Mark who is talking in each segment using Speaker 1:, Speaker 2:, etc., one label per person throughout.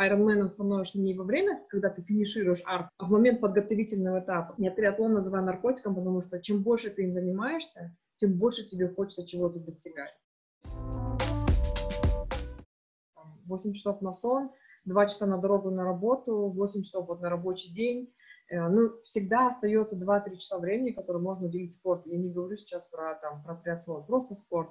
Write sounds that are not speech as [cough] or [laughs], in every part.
Speaker 1: айронменом становишься не во время, когда ты финишируешь арт, а в момент подготовительного этапа. Я триатлон называю наркотиком, потому что чем больше ты им занимаешься, тем больше тебе хочется чего-то достигать. 8 часов на сон, 2 часа на дорогу на работу, 8 часов вот на рабочий день. Э, ну, всегда остается 2-3 часа времени, которые можно уделить спорту. Я не говорю сейчас про, там, про триатлон, просто спорт.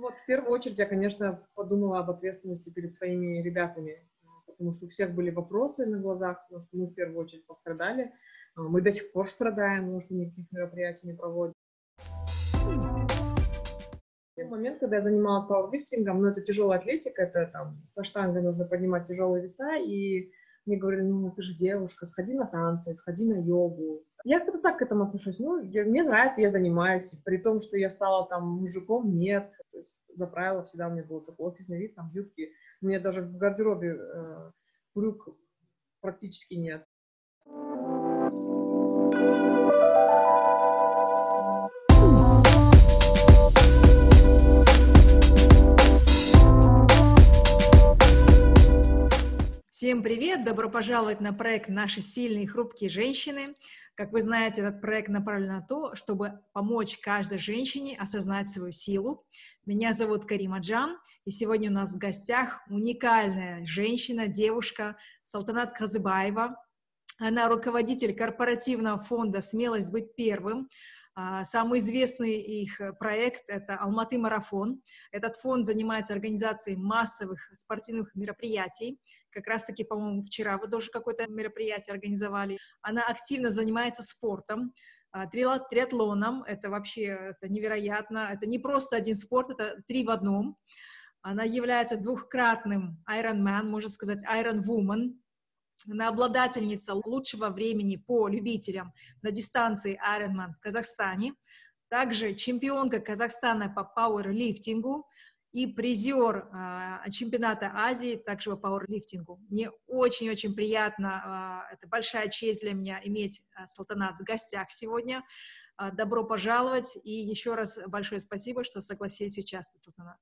Speaker 1: Вот в первую очередь я, конечно, подумала об ответственности перед своими ребятами, потому что у всех были вопросы на глазах, потому что мы в первую очередь пострадали. А, мы до сих пор страдаем, потому что никаких мероприятий не проводим момент, когда я занималась пауэрлифтингом, ну, это тяжелая атлетика, это там со штангой нужно поднимать тяжелые веса, и мне говорили, ну, ты же девушка, сходи на танцы, сходи на йогу. Я как-то так к этому отношусь. Ну, я, мне нравится, я занимаюсь. При том, что я стала там мужиком, нет. То есть, за правило всегда у меня был такой офисный вид, там, юбки. У меня даже в гардеробе э, брюк практически нет.
Speaker 2: Всем привет! Добро пожаловать на проект «Наши сильные и хрупкие женщины». Как вы знаете, этот проект направлен на то, чтобы помочь каждой женщине осознать свою силу. Меня зовут Карима Джан, и сегодня у нас в гостях уникальная женщина, девушка Салтанат Казыбаева. Она руководитель корпоративного фонда «Смелость быть первым», самый известный их э, проект — это «Алматы марафон». Этот фонд занимается организацией массовых спортивных мероприятий. Как раз-таки, по-моему, вчера вы тоже какое-то мероприятие организовали. Она активно занимается спортом, а, триатлоном. Это вообще это невероятно. Это не просто один спорт, это три в одном. Она является двухкратным Ironman, можно сказать, Iron Woman, она обладательница лучшего времени по любителям на дистанции Ironman в Казахстане, также чемпионка Казахстана по пауэрлифтингу и призер э, чемпионата Азии также по пауэрлифтингу. Мне очень-очень приятно, э, это большая честь для меня иметь э, Салтанат в гостях сегодня. Э, добро пожаловать и еще раз большое спасибо, что согласились участвовать, Салтанат.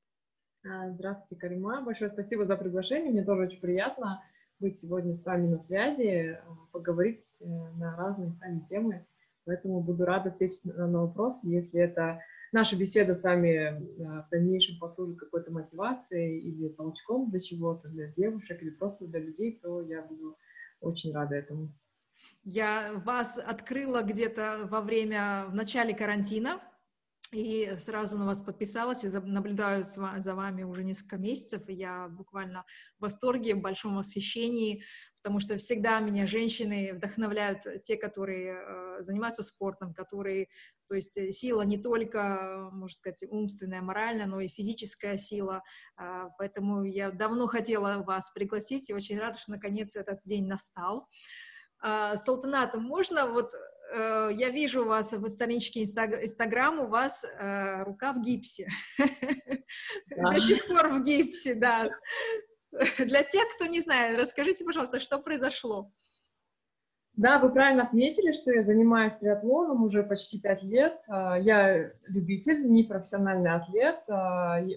Speaker 1: Здравствуйте, Карима. Большое спасибо за приглашение. Мне тоже очень приятно быть сегодня с вами на связи, э, поговорить э, на разные с вами темы. Поэтому буду рада ответить на вопросы. Если это наша беседа с вами э, в дальнейшем послужит какой-то мотивацией или толчком для чего-то, для девушек или просто для людей, то я буду очень рада этому.
Speaker 2: Я вас открыла где-то во время, в начале карантина, и сразу на вас подписалась, и наблюдаю за вами уже несколько месяцев, и я буквально в восторге, в большом восхищении, потому что всегда меня женщины вдохновляют, те, которые э, занимаются спортом, которые, то есть э, сила не только, можно сказать, умственная, моральная, но и физическая сила, э, поэтому я давно хотела вас пригласить, и очень рада, что наконец этот день настал. Э, Салтанат, можно вот Э, я вижу у вас в страничке Инстаграм, у вас э, рука в гипсе. До сих пор в гипсе, да. Для тех, кто не знает, расскажите, пожалуйста, что произошло?
Speaker 1: Да, вы правильно отметили, что я занимаюсь триатлоном уже почти пять лет. Э, я любитель, не профессиональный атлет.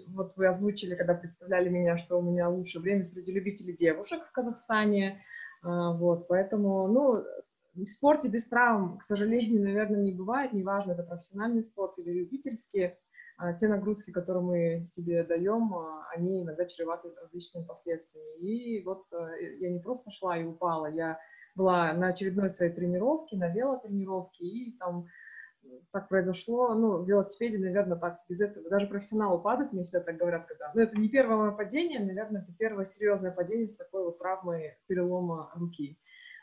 Speaker 1: Вот вы озвучили, когда представляли меня, что у меня лучшее время среди любителей девушек в Казахстане. Вот, поэтому, ну, в спорте без травм, к сожалению, наверное, не бывает, неважно, это профессиональный спорт или любительский, а, те нагрузки, которые мы себе даем, а, они иногда чреваты различными последствиями. И вот э, я не просто шла и упала, я была на очередной своей тренировке, на велотренировке, и там так произошло, ну, в велосипеде, наверное, так, без этого, даже профессионалы падают, мне всегда так говорят, когда, ну, это не первое мое падение, наверное, это первое серьезное падение с такой вот травмой перелома руки.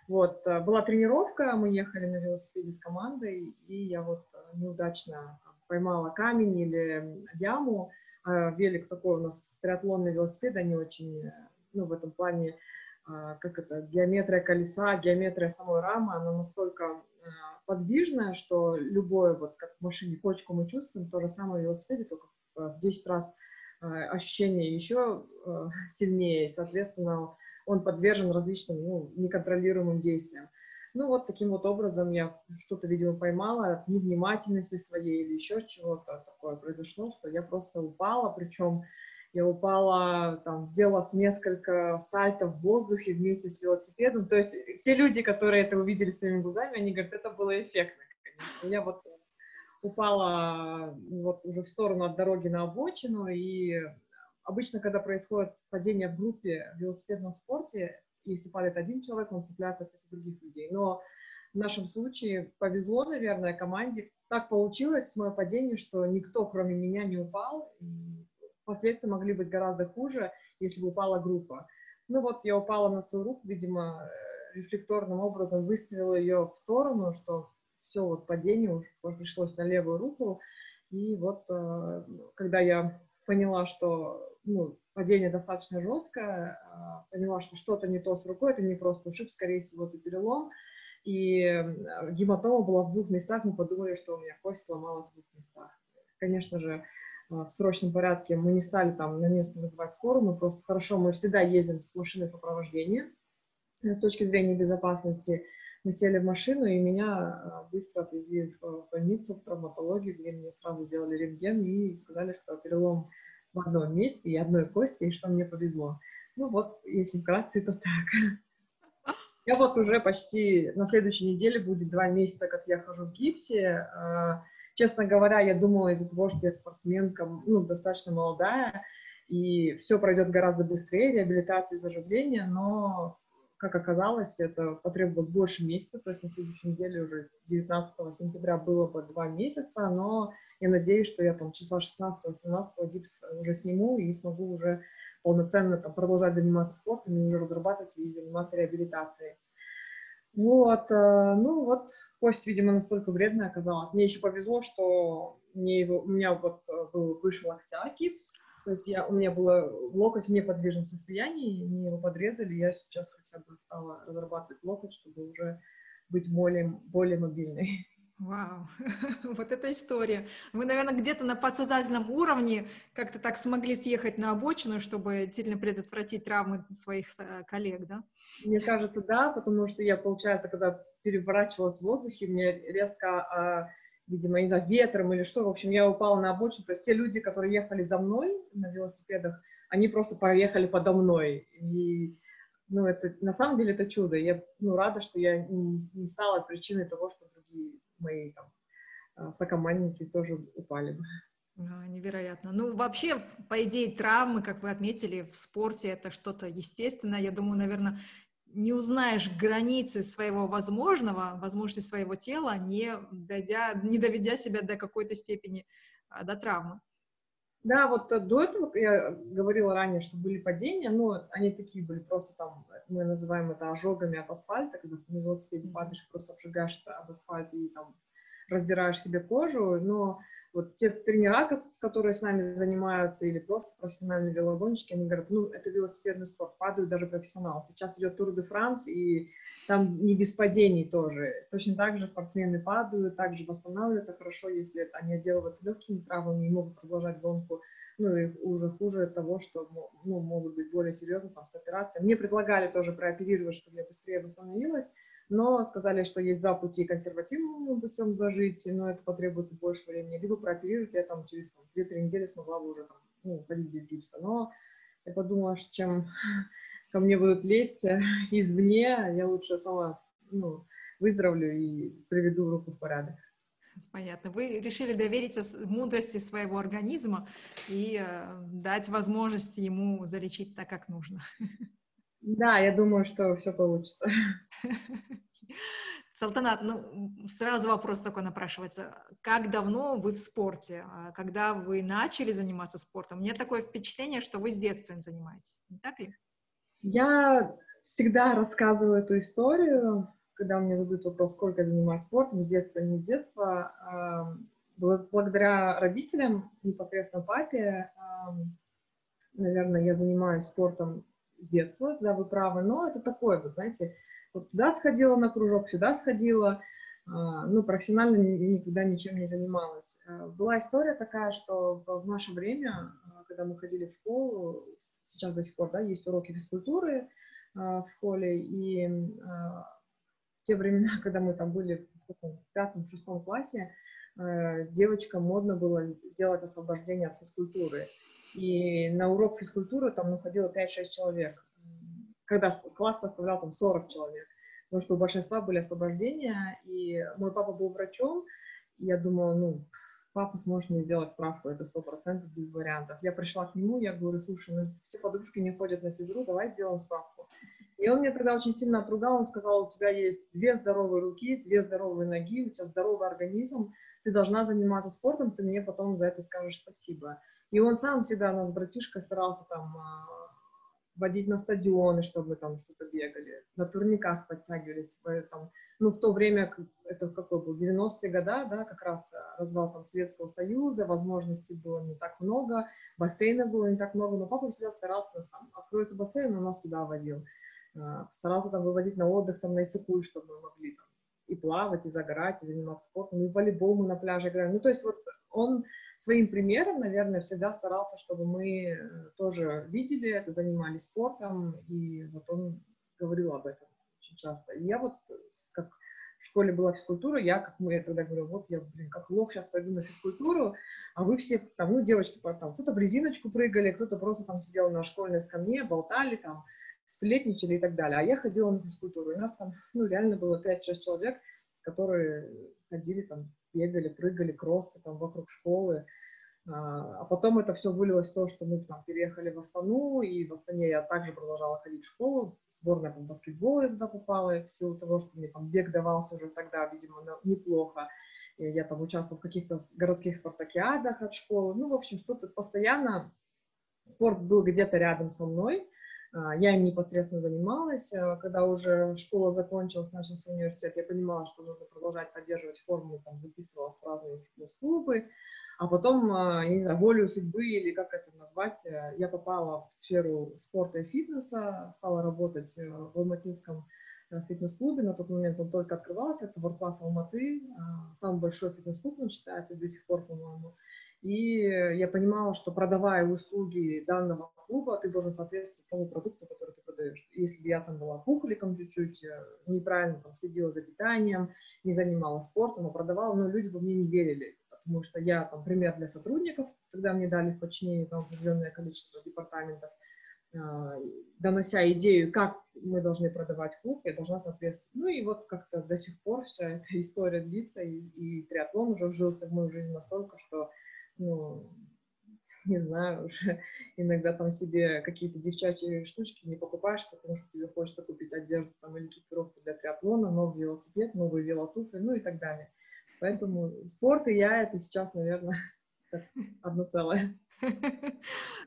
Speaker 1: Вот, э, была тренировка, мы ехали на велосипеде с командой, и я вот э, неудачно поймала камень или яму. А велик такой у нас триатлонный велосипед, они очень, э, ну, в этом плане, как это, геометрия колеса, геометрия самой рамы, она настолько подвижная, что любое, вот как в машине почку мы чувствуем, то же самое в велосипеде, только в 10 раз ощущение еще [laughs] сильнее, соответственно, он подвержен различным ну, неконтролируемым действиям. Ну вот таким вот образом я что-то, видимо, поймала от невнимательности своей или еще чего-то такое произошло, что я просто упала, причем я упала, там, сделав несколько сальтов в воздухе вместе с велосипедом. То есть те люди, которые это увидели своими глазами, они говорят, это было эффектно, конечно. Я вот упала вот уже в сторону от дороги на обочину, и обычно, когда происходит падение в группе в велосипедном спорте, если падает один человек, он цепляется от других людей. Но в нашем случае повезло, наверное, команде. Так получилось с моим падением, что никто, кроме меня, не упал. Последствия могли быть гораздо хуже, если бы упала группа. Ну вот я упала на свою руку, видимо, рефлекторным образом выставила ее в сторону, что все, вот падение пришлось на левую руку. И вот э, когда я поняла, что ну, падение достаточно жесткое, э, поняла, что что-то не то с рукой, это не просто ушиб, скорее всего, это перелом. И э, гематома была в двух местах, мы подумали, что у меня кость сломалась в двух местах. Конечно же, в срочном порядке мы не стали там на место вызывать скорую, мы просто хорошо, мы всегда ездим с машиной сопровождения с точки зрения безопасности. Мы сели в машину, и меня а, быстро отвезли в больницу, в травматологию, где мне сразу сделали рентген и сказали, что перелом в одном месте и одной кости, и что мне повезло. Ну вот, если вкратце, то так. [laughs] Я вот уже почти на следующей неделе будет два месяца, как я хожу в гипсе. А, честно говоря, я думала из-за того, что я спортсменка, ну, достаточно молодая, и все пройдет гораздо быстрее, реабилитация и заживление, но как оказалось, это потребовалось больше месяца, то есть на следующей неделе уже 19 сентября было бы два месяца, но я надеюсь, что я там числа 16-17 гипс уже сниму и смогу уже полноценно там, продолжать заниматься спортом и уже разрабатывать и заниматься реабилитацией. Вот, э, ну вот, кость, видимо, настолько вредная оказалась. Мне еще повезло, что мне его, у меня вот э, был выше локтя гипс, то есть я, у меня было локоть в неподвижном состоянии, мне его подрезали, я сейчас хотя бы стала разрабатывать локоть, чтобы уже быть более, более мобильной.
Speaker 2: Вау, [laughs] вот эта история. Вы, наверное, где-то на подсознательном уровне как-то так смогли съехать на обочину, чтобы сильно предотвратить травмы своих э, коллег, да?
Speaker 1: Мне кажется, да, потому что я, получается, когда переворачивалась в воздухе, мне резко видимо, из-за ветром или что, в общем, я упала на обочину, то есть те люди, которые ехали за мной на велосипедах, они просто поехали подо мной, и, ну, это, на самом деле, это чудо, я, ну, рада, что я не, не стала причиной того, что другие мои, там, а, сокомандники тоже упали бы.
Speaker 2: Невероятно. Ну, вообще, по идее, травмы, как вы отметили, в спорте это что-то естественное. Я думаю, наверное, не узнаешь границы своего возможного, возможности своего тела, не, дойдя, не доведя себя до какой-то степени, а, до травмы.
Speaker 1: Да, вот до этого я говорила ранее, что были падения, но они такие были просто там, мы называем это ожогами от асфальта, когда ты на велосипеде падаешь, просто обжигаешь об асфальт и там раздираешь себе кожу, но вот те тренера, которые с нами занимаются, или просто профессиональные велогонщики, они говорят, ну, это велосипедный спорт, падают даже профессионалы. Сейчас идет Тур де Франс, и там не без падений тоже. Точно так же спортсмены падают, также восстанавливаются хорошо, если они отделываются легкими травмами и могут продолжать гонку. Ну, и уже хуже того, что ну, могут быть более серьезно там, с операцией. Мне предлагали тоже прооперировать, чтобы я быстрее восстановилась, но сказали, что есть два пути консервативным путем зажить, но это потребуется больше времени, либо прооперировать, я там через 2-3 недели смогла бы уже там, ну, ходить без гипса. Но я подумала, что чем [laughs] ко мне будут лезть извне, я лучше сама ну, выздоровлю и приведу руку в порядок.
Speaker 2: Понятно. Вы решили доверить мудрости своего организма и э, дать возможность ему залечить так, как нужно. [laughs]
Speaker 1: Да, я думаю, что все получится. [laughs]
Speaker 2: Салтанат, ну, сразу вопрос такой напрашивается. Как давно вы в спорте? А когда вы начали заниматься спортом? У меня такое впечатление, что вы с детства им занимаетесь. Не так ли?
Speaker 1: Я всегда рассказываю эту историю, когда мне задают вопрос, сколько я занимаюсь спортом, с детства, не с детства. Благодаря родителям, непосредственно папе, наверное, я занимаюсь спортом с детства, да, вы правы, но это такое, вы знаете, вот туда сходила на кружок, сюда сходила, а, ну, профессионально никогда ничем не занималась. А, была история такая, что в наше время, а, когда мы ходили в школу, сейчас до сих пор, да, есть уроки физкультуры в школе, и в те времена, [laughs] когда мы там были в пятом-шестом классе, девочкам модно было делать освобождение от физкультуры. И на урок физкультуры там находило 5-6 человек, когда класс составлял там 40 человек, потому что у большинства были освобождения, и мой папа был врачом, и я думала, ну, папа сможет мне сделать справку, это сто процентов без вариантов. Я пришла к нему, я говорю, слушай, ну все подружки не ходят на физру, давай сделаем справку. И он меня тогда очень сильно отругал, он сказал, у тебя есть две здоровые руки, две здоровые ноги, у тебя здоровый организм, ты должна заниматься спортом, ты мне потом за это скажешь спасибо. И он сам всегда нас, братишка, старался там а, водить на стадионы, чтобы там что-то бегали, на турниках подтягивались. Там, ну, в то время, это какой был, 90-е годы, да, как раз а, развал там Советского Союза, возможностей было не так много, бассейна было не так много, но папа всегда старался нас там, откроется бассейн, он нас туда возил. А, старался там вывозить на отдых, там, на Исыкуль, чтобы мы могли там и плавать, и загорать, и заниматься спортом, и в волейбол мы на пляже играем. Ну, то есть вот он своим примером, наверное, всегда старался, чтобы мы э, тоже видели это, занимались спортом, и вот он говорил об этом очень часто. И я вот, как в школе была физкультура, я, как мы, я тогда говорю, вот я, блин, как лох сейчас пойду на физкультуру, а вы все, там, ну, девочки, там, кто-то в резиночку прыгали, кто-то просто там сидел на школьной скамье, болтали там, сплетничали и так далее. А я ходила на физкультуру, и нас там, ну, реально было 5-6 человек, которые ходили там, бегали, прыгали, кроссы там вокруг школы. А, а потом это все вылилось в то, что мы там переехали в Астану, и в Астане я также продолжала ходить в школу. Сборная по баскетболу я туда попала, в силу того, что мне там бег давался уже тогда, видимо, неплохо. И я там участвовала в каких-то городских спартакиадах от школы. Ну, в общем, что-то постоянно спорт был где-то рядом со мной. А, я им непосредственно занималась. А, когда уже школа закончилась, начался университет, я понимала, что нужно продолжать поддерживать форму, там, записывалась в разные фитнес-клубы. А потом, а, я не знаю, волю судьбы или как это назвать, э, я попала в сферу спорта и фитнеса, стала работать э, в Алматинском э, фитнес-клубе. На тот момент он только открывался. Это Class Алматы, самый большой фитнес-клуб, он считается до сих пор, по-моему. И я понимала, что продавая услуги данного клуба, ты должен соответствовать тому продукту, который ты продаешь. Если бы я там была пухликом чуть-чуть, э, неправильно там следила за питанием, не занималась спортом, а продавала, но люди бы мне не верили, потому что я там пример для сотрудников, когда мне дали в подчинение там определенное количество департаментов, э, донося идею, как мы должны продавать клуб, я должна соответствовать. Ну и вот как-то до сих пор вся эта [laughs] история длится, и, и триатлон уже вжился в мою жизнь настолько, что ну, [laughs] не знаю, уже [laughs] иногда там себе какие-то девчачьи штучки не покупаешь, потому что тебе хочется купить одежду там, или экипировку для триатлона, новый велосипед, новые велотуфли, ну и так далее. Поэтому спорт и я это сейчас, наверное, [laughs] одно целое.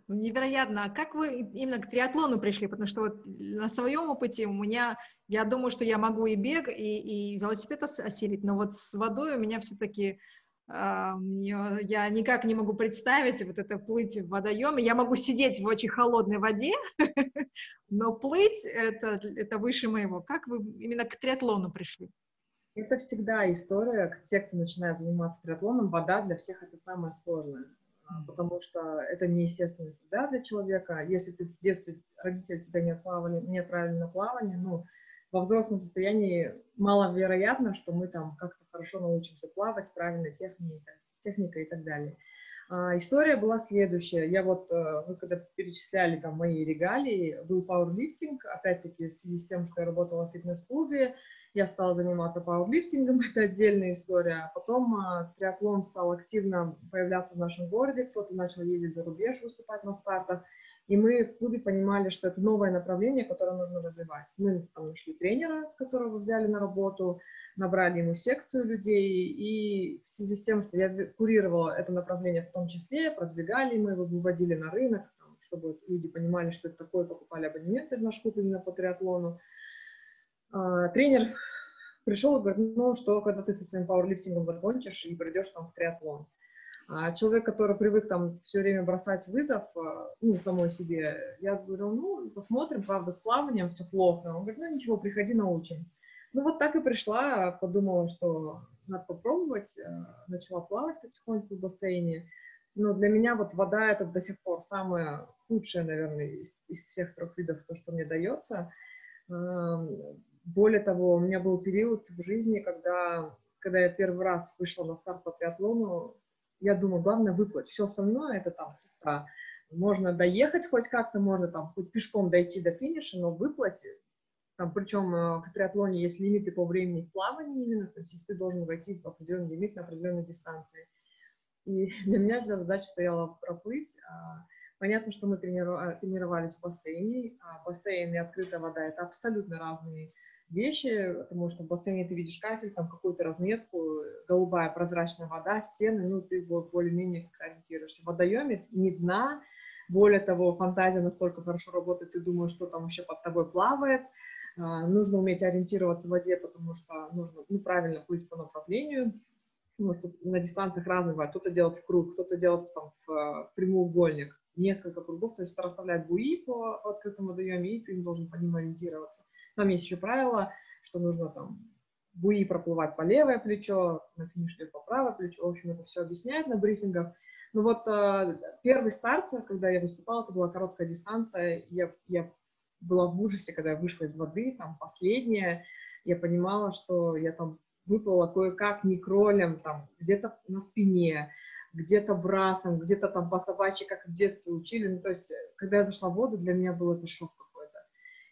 Speaker 2: Ну, невероятно. А как вы именно к триатлону пришли? Потому что вот на своем опыте у меня, я думаю, что я могу и бег, и, и велосипед осилить, но вот с водой у меня все-таки я никак не могу представить вот это плыть в водоеме. Я могу сидеть в очень холодной воде, [laughs] но плыть это, это выше моего. Как вы именно к триатлону пришли?
Speaker 1: Это всегда история, те, кто начинает заниматься триатлоном, вода для всех это самое сложное, потому что это неестественная среда для человека. Если ты в детстве родители тебя не отплавали, не отправили на плавание, ну, во взрослом состоянии маловероятно, что мы там как-то хорошо научимся плавать с правильной техникой, техникой и так далее. А, история была следующая. Я вот, э, вы когда перечисляли там мои регалии, был пауэрлифтинг, опять-таки в связи с тем, что я работала в фитнес-клубе, я стала заниматься пауэрлифтингом, [laughs] это отдельная история. А потом а, триатлон стал активно появляться в нашем городе, кто-то начал ездить за рубеж, выступать на стартах. И мы в клубе понимали, что это новое направление, которое нужно развивать. Мы там нашли тренера, которого взяли на работу, набрали ему секцию людей, и в связи с тем, что я курировала это направление в том числе, продвигали мы его, выводили на рынок, там, чтобы люди понимали, что это такое, покупали абонементы в наш клуб именно по триатлону. А, тренер пришел и говорит, ну что, когда ты со своим пауэрлифтингом закончишь и придешь там в триатлон. А человек, который привык там все время бросать вызов, а, ну, самой себе, я говорю, ну, посмотрим, правда, с плаванием все плохо. Он говорит, ну, ничего, приходи, научим. Ну, вот так и пришла, подумала, что надо попробовать, а, начала плавать потихоньку в бассейне. Но для меня вот вода это до сих пор самое худшее, наверное, из, из всех трех видов, то, что мне дается. Более того, у меня был период в жизни, когда, когда я первый раз вышла на старт по триатлону, я думаю, главное выплыть. Все остальное это там можно доехать хоть как-то, можно там хоть пешком дойти до финиша, но выплыть, там, причем э, в триатлоне есть лимиты по времени в плавании именно, то есть если ты должен войти в определенный лимит на определенной дистанции. И [laughs] для меня вся задача стояла проплыть. А, понятно, что мы тренировались в бассейне. А бассейн и открытая вода — это абсолютно разные вещи, потому что в бассейне ты видишь кафель, там какую-то разметку, голубая прозрачная вода, стены, ну, ты более-менее ориентируешься. В водоеме ни дна, более того, фантазия настолько хорошо работает, ты думаешь, что там еще под тобой плавает. А, нужно уметь ориентироваться в воде, потому что нужно ну, правильно плыть по направлению. Ну, на дистанциях разные бывают. Кто-то делает в круг, кто-то делает там, в прямоугольник, несколько кругов, то есть расставлять буи по открытому водоеме, и ты должен по ним ориентироваться. Там есть еще правило, что нужно там буи проплывать по левое плечо, на финише по правое плечо. В общем, это все объясняют на брифингах. Ну вот э, первый старт, когда я выступала, это была короткая дистанция. Я, я была в ужасе, когда я вышла из воды, там последняя. Я понимала, что я там выплыла кое-как не кролем, там где-то на спине, где-то брасом, где-то там по собачьи, как в детстве учили. Ну, то есть, когда я зашла в воду, для меня был это шок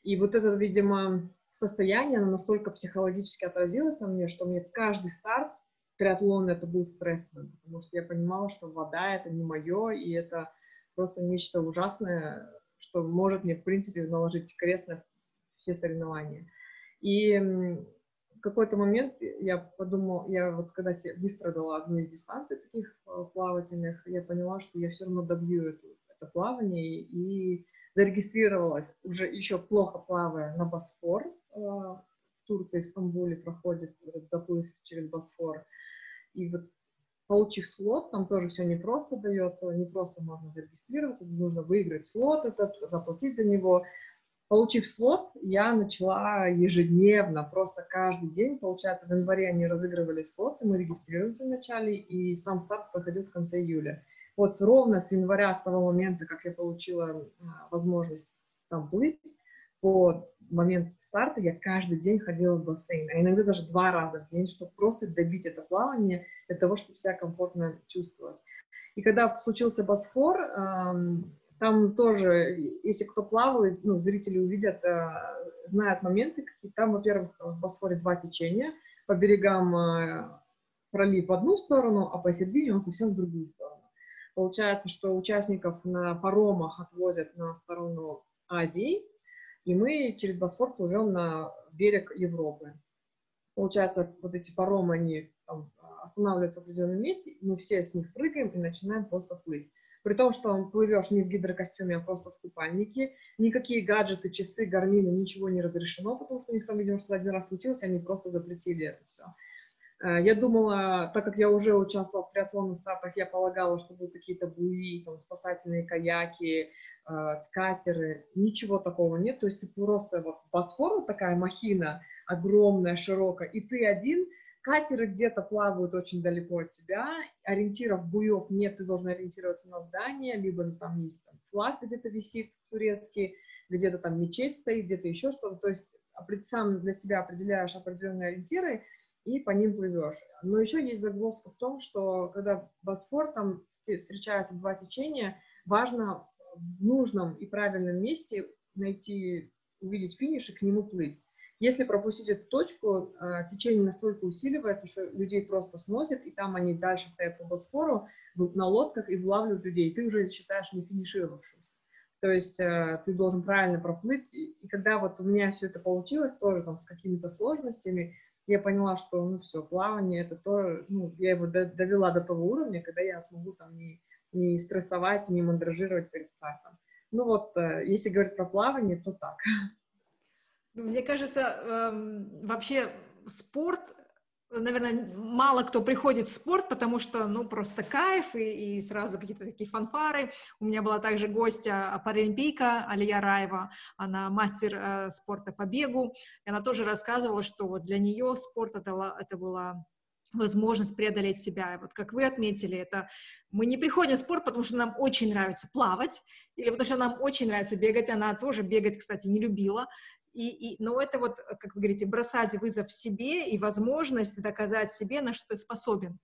Speaker 1: и вот это, видимо, состояние, оно настолько психологически отразилось на мне, что мне каждый старт триатлона это был стрессовым, потому что я понимала, что вода это не мое, и это просто нечто ужасное, что может мне, в принципе, наложить крест на все соревнования. И в какой-то момент я подумала, я вот когда выстрадала одну из дистанций таких э, плавательных, я поняла, что я все равно добью это, это плавание, и зарегистрировалась, уже еще плохо плавая, на Босфор. Э, в Турции, в Стамбуле проходит этот заплыв через Босфор. И вот получив слот, там тоже все не просто дается, не просто можно зарегистрироваться, нужно выиграть слот этот, заплатить за него. Получив слот, я начала ежедневно, просто каждый день, получается, в январе они разыгрывали слот, и мы регистрировались в начале, и сам старт проходил в конце июля. Вот ровно с января, с того момента, как я получила а, возможность там плыть, по момент старта я каждый день ходила в бассейн, а иногда даже два раза в день, чтобы просто добить это плавание для того, чтобы себя комфортно чувствовать. И когда случился Босфор, там тоже, если кто плавает, ну, зрители увидят, а, знают моменты, там, во-первых, в Босфоре два течения, по берегам а, пролив в одну сторону, а посередине он совсем в другую. Получается, что участников на паромах отвозят на сторону Азии, и мы через Босфор плывем на берег Европы. Получается, вот эти паромы, они там, останавливаются в определенном месте, мы все с них прыгаем и начинаем просто плыть. При том, что плывешь не в гидрокостюме, а просто в купальнике. Никакие гаджеты, часы, гармины, ничего не разрешено, потому что у них там, видимо, что один раз случилось, они просто запретили это все. Э, я думала, так как я уже участвовала в триатлонных стартах, я полагала, что будут какие-то буи, там, спасательные каяки, э, катеры. Ничего такого нет. То есть ты просто вот Босфор, такая махина огромная, широкая, и ты один, катеры где-то плавают очень далеко от тебя, ориентиров буев нет, ты должен ориентироваться на здание, либо там есть там, флаг где-то висит турецкий, где-то там мечеть стоит, где-то еще что-то. То есть сам для себя определяешь определенные ориентиры, и по ним плывешь. Но еще есть загвоздка в том, что когда Босфор, там встречаются два течения, важно в нужном и правильном месте найти, увидеть финиш и к нему плыть. Если пропустить эту точку, а, течение настолько усиливается, что людей просто сносит, и там они дальше стоят по Босфору на лодках и вылавливают людей. Ты уже считаешь не финишировавшимся. То есть э, ты должен правильно проплыть. И когда вот у меня все это получилось, тоже там с какими-то сложностями, я поняла, что, ну, все, плавание, это то, ну, я его довела до того уровня, когда я смогу там не, не стрессовать, не мандражировать перед стартом. Ну вот, э, если говорить про плавание, то так.
Speaker 2: Мне кажется, эм, вообще спорт наверное, мало кто приходит в спорт, потому что, ну, просто кайф и, и сразу какие-то такие фанфары. У меня была также гостья паралимпийка Алия Раева, она мастер э, спорта по бегу, и она тоже рассказывала, что вот для нее спорт это, это была возможность преодолеть себя. И вот как вы отметили, это мы не приходим в спорт, потому что нам очень нравится плавать, или потому что нам очень нравится бегать. Она тоже бегать, кстати, не любила. И, и, но это вот, как вы говорите, бросать вызов себе и возможность доказать себе, на что ты способен.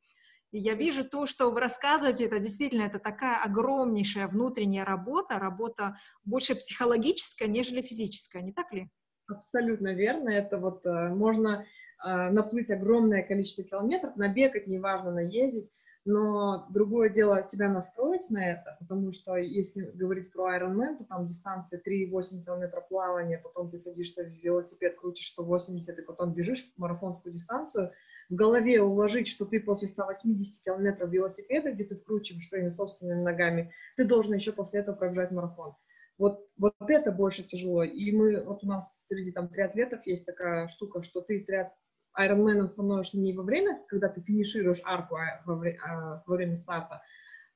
Speaker 2: И я вижу то, что вы рассказываете, это действительно это такая огромнейшая внутренняя работа, работа больше психологическая, нежели физическая, не так ли?
Speaker 1: Абсолютно верно. Это вот э, можно э, наплыть огромное количество километров, набегать, неважно, наездить, но другое дело себя настроить на это, потому что если говорить про Ironman, то там дистанция 3,8 километра плавания, потом ты садишься в велосипед, крутишь 180, и потом бежишь марафонскую дистанцию, в голове уложить, что ты после 180 километров велосипеда, где ты вкручиваешь своими собственными ногами, ты должен еще после этого пробежать марафон. Вот, вот это больше тяжело. И мы, вот у нас среди там триатлетов есть такая штука, что ты триат, айронменом становишься не во время, когда ты финишируешь арку а во, а, во время старта,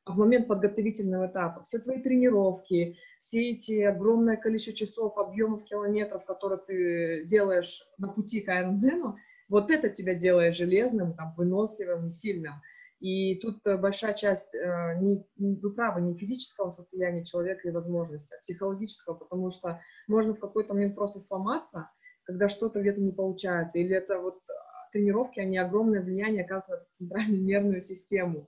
Speaker 1: а в момент подготовительного этапа. Все твои тренировки, все эти огромное количество часов, объемов километров, которые ты делаешь на пути к айронмену, вот это тебя делает железным, там, выносливым и сильным. И тут э, большая часть, э, не, вы правы, не физического состояния человека и возможности, а психологического, потому что можно в какой-то момент просто сломаться, когда что-то где-то не получается, или это вот а, тренировки, они огромное влияние оказывают на центральную [laughs] нервную систему.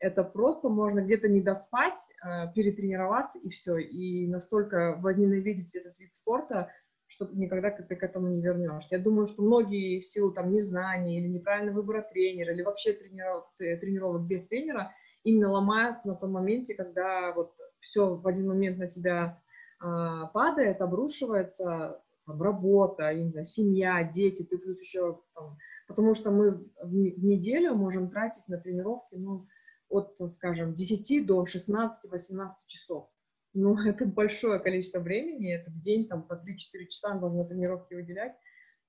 Speaker 1: Это просто можно где-то не доспать, э, перетренироваться и все, и настолько возненавидеть этот вид спорта, что никогда ты к этому не вернешься. Я думаю, что многие в силу там незнания или неправильного выбора тренера, или вообще тренировок, тренировок без тренера, именно ломаются на том моменте, когда вот все в один момент на тебя а, падает, обрушивается, там, работа, я не знаю, семья, дети, ты плюс еще там, потому что мы в неделю можем тратить на тренировки, ну, от, скажем, 10 до 16-18 часов ну, [laughs] это большое количество времени, это в день там по 3-4 часа нужно тренировки выделять.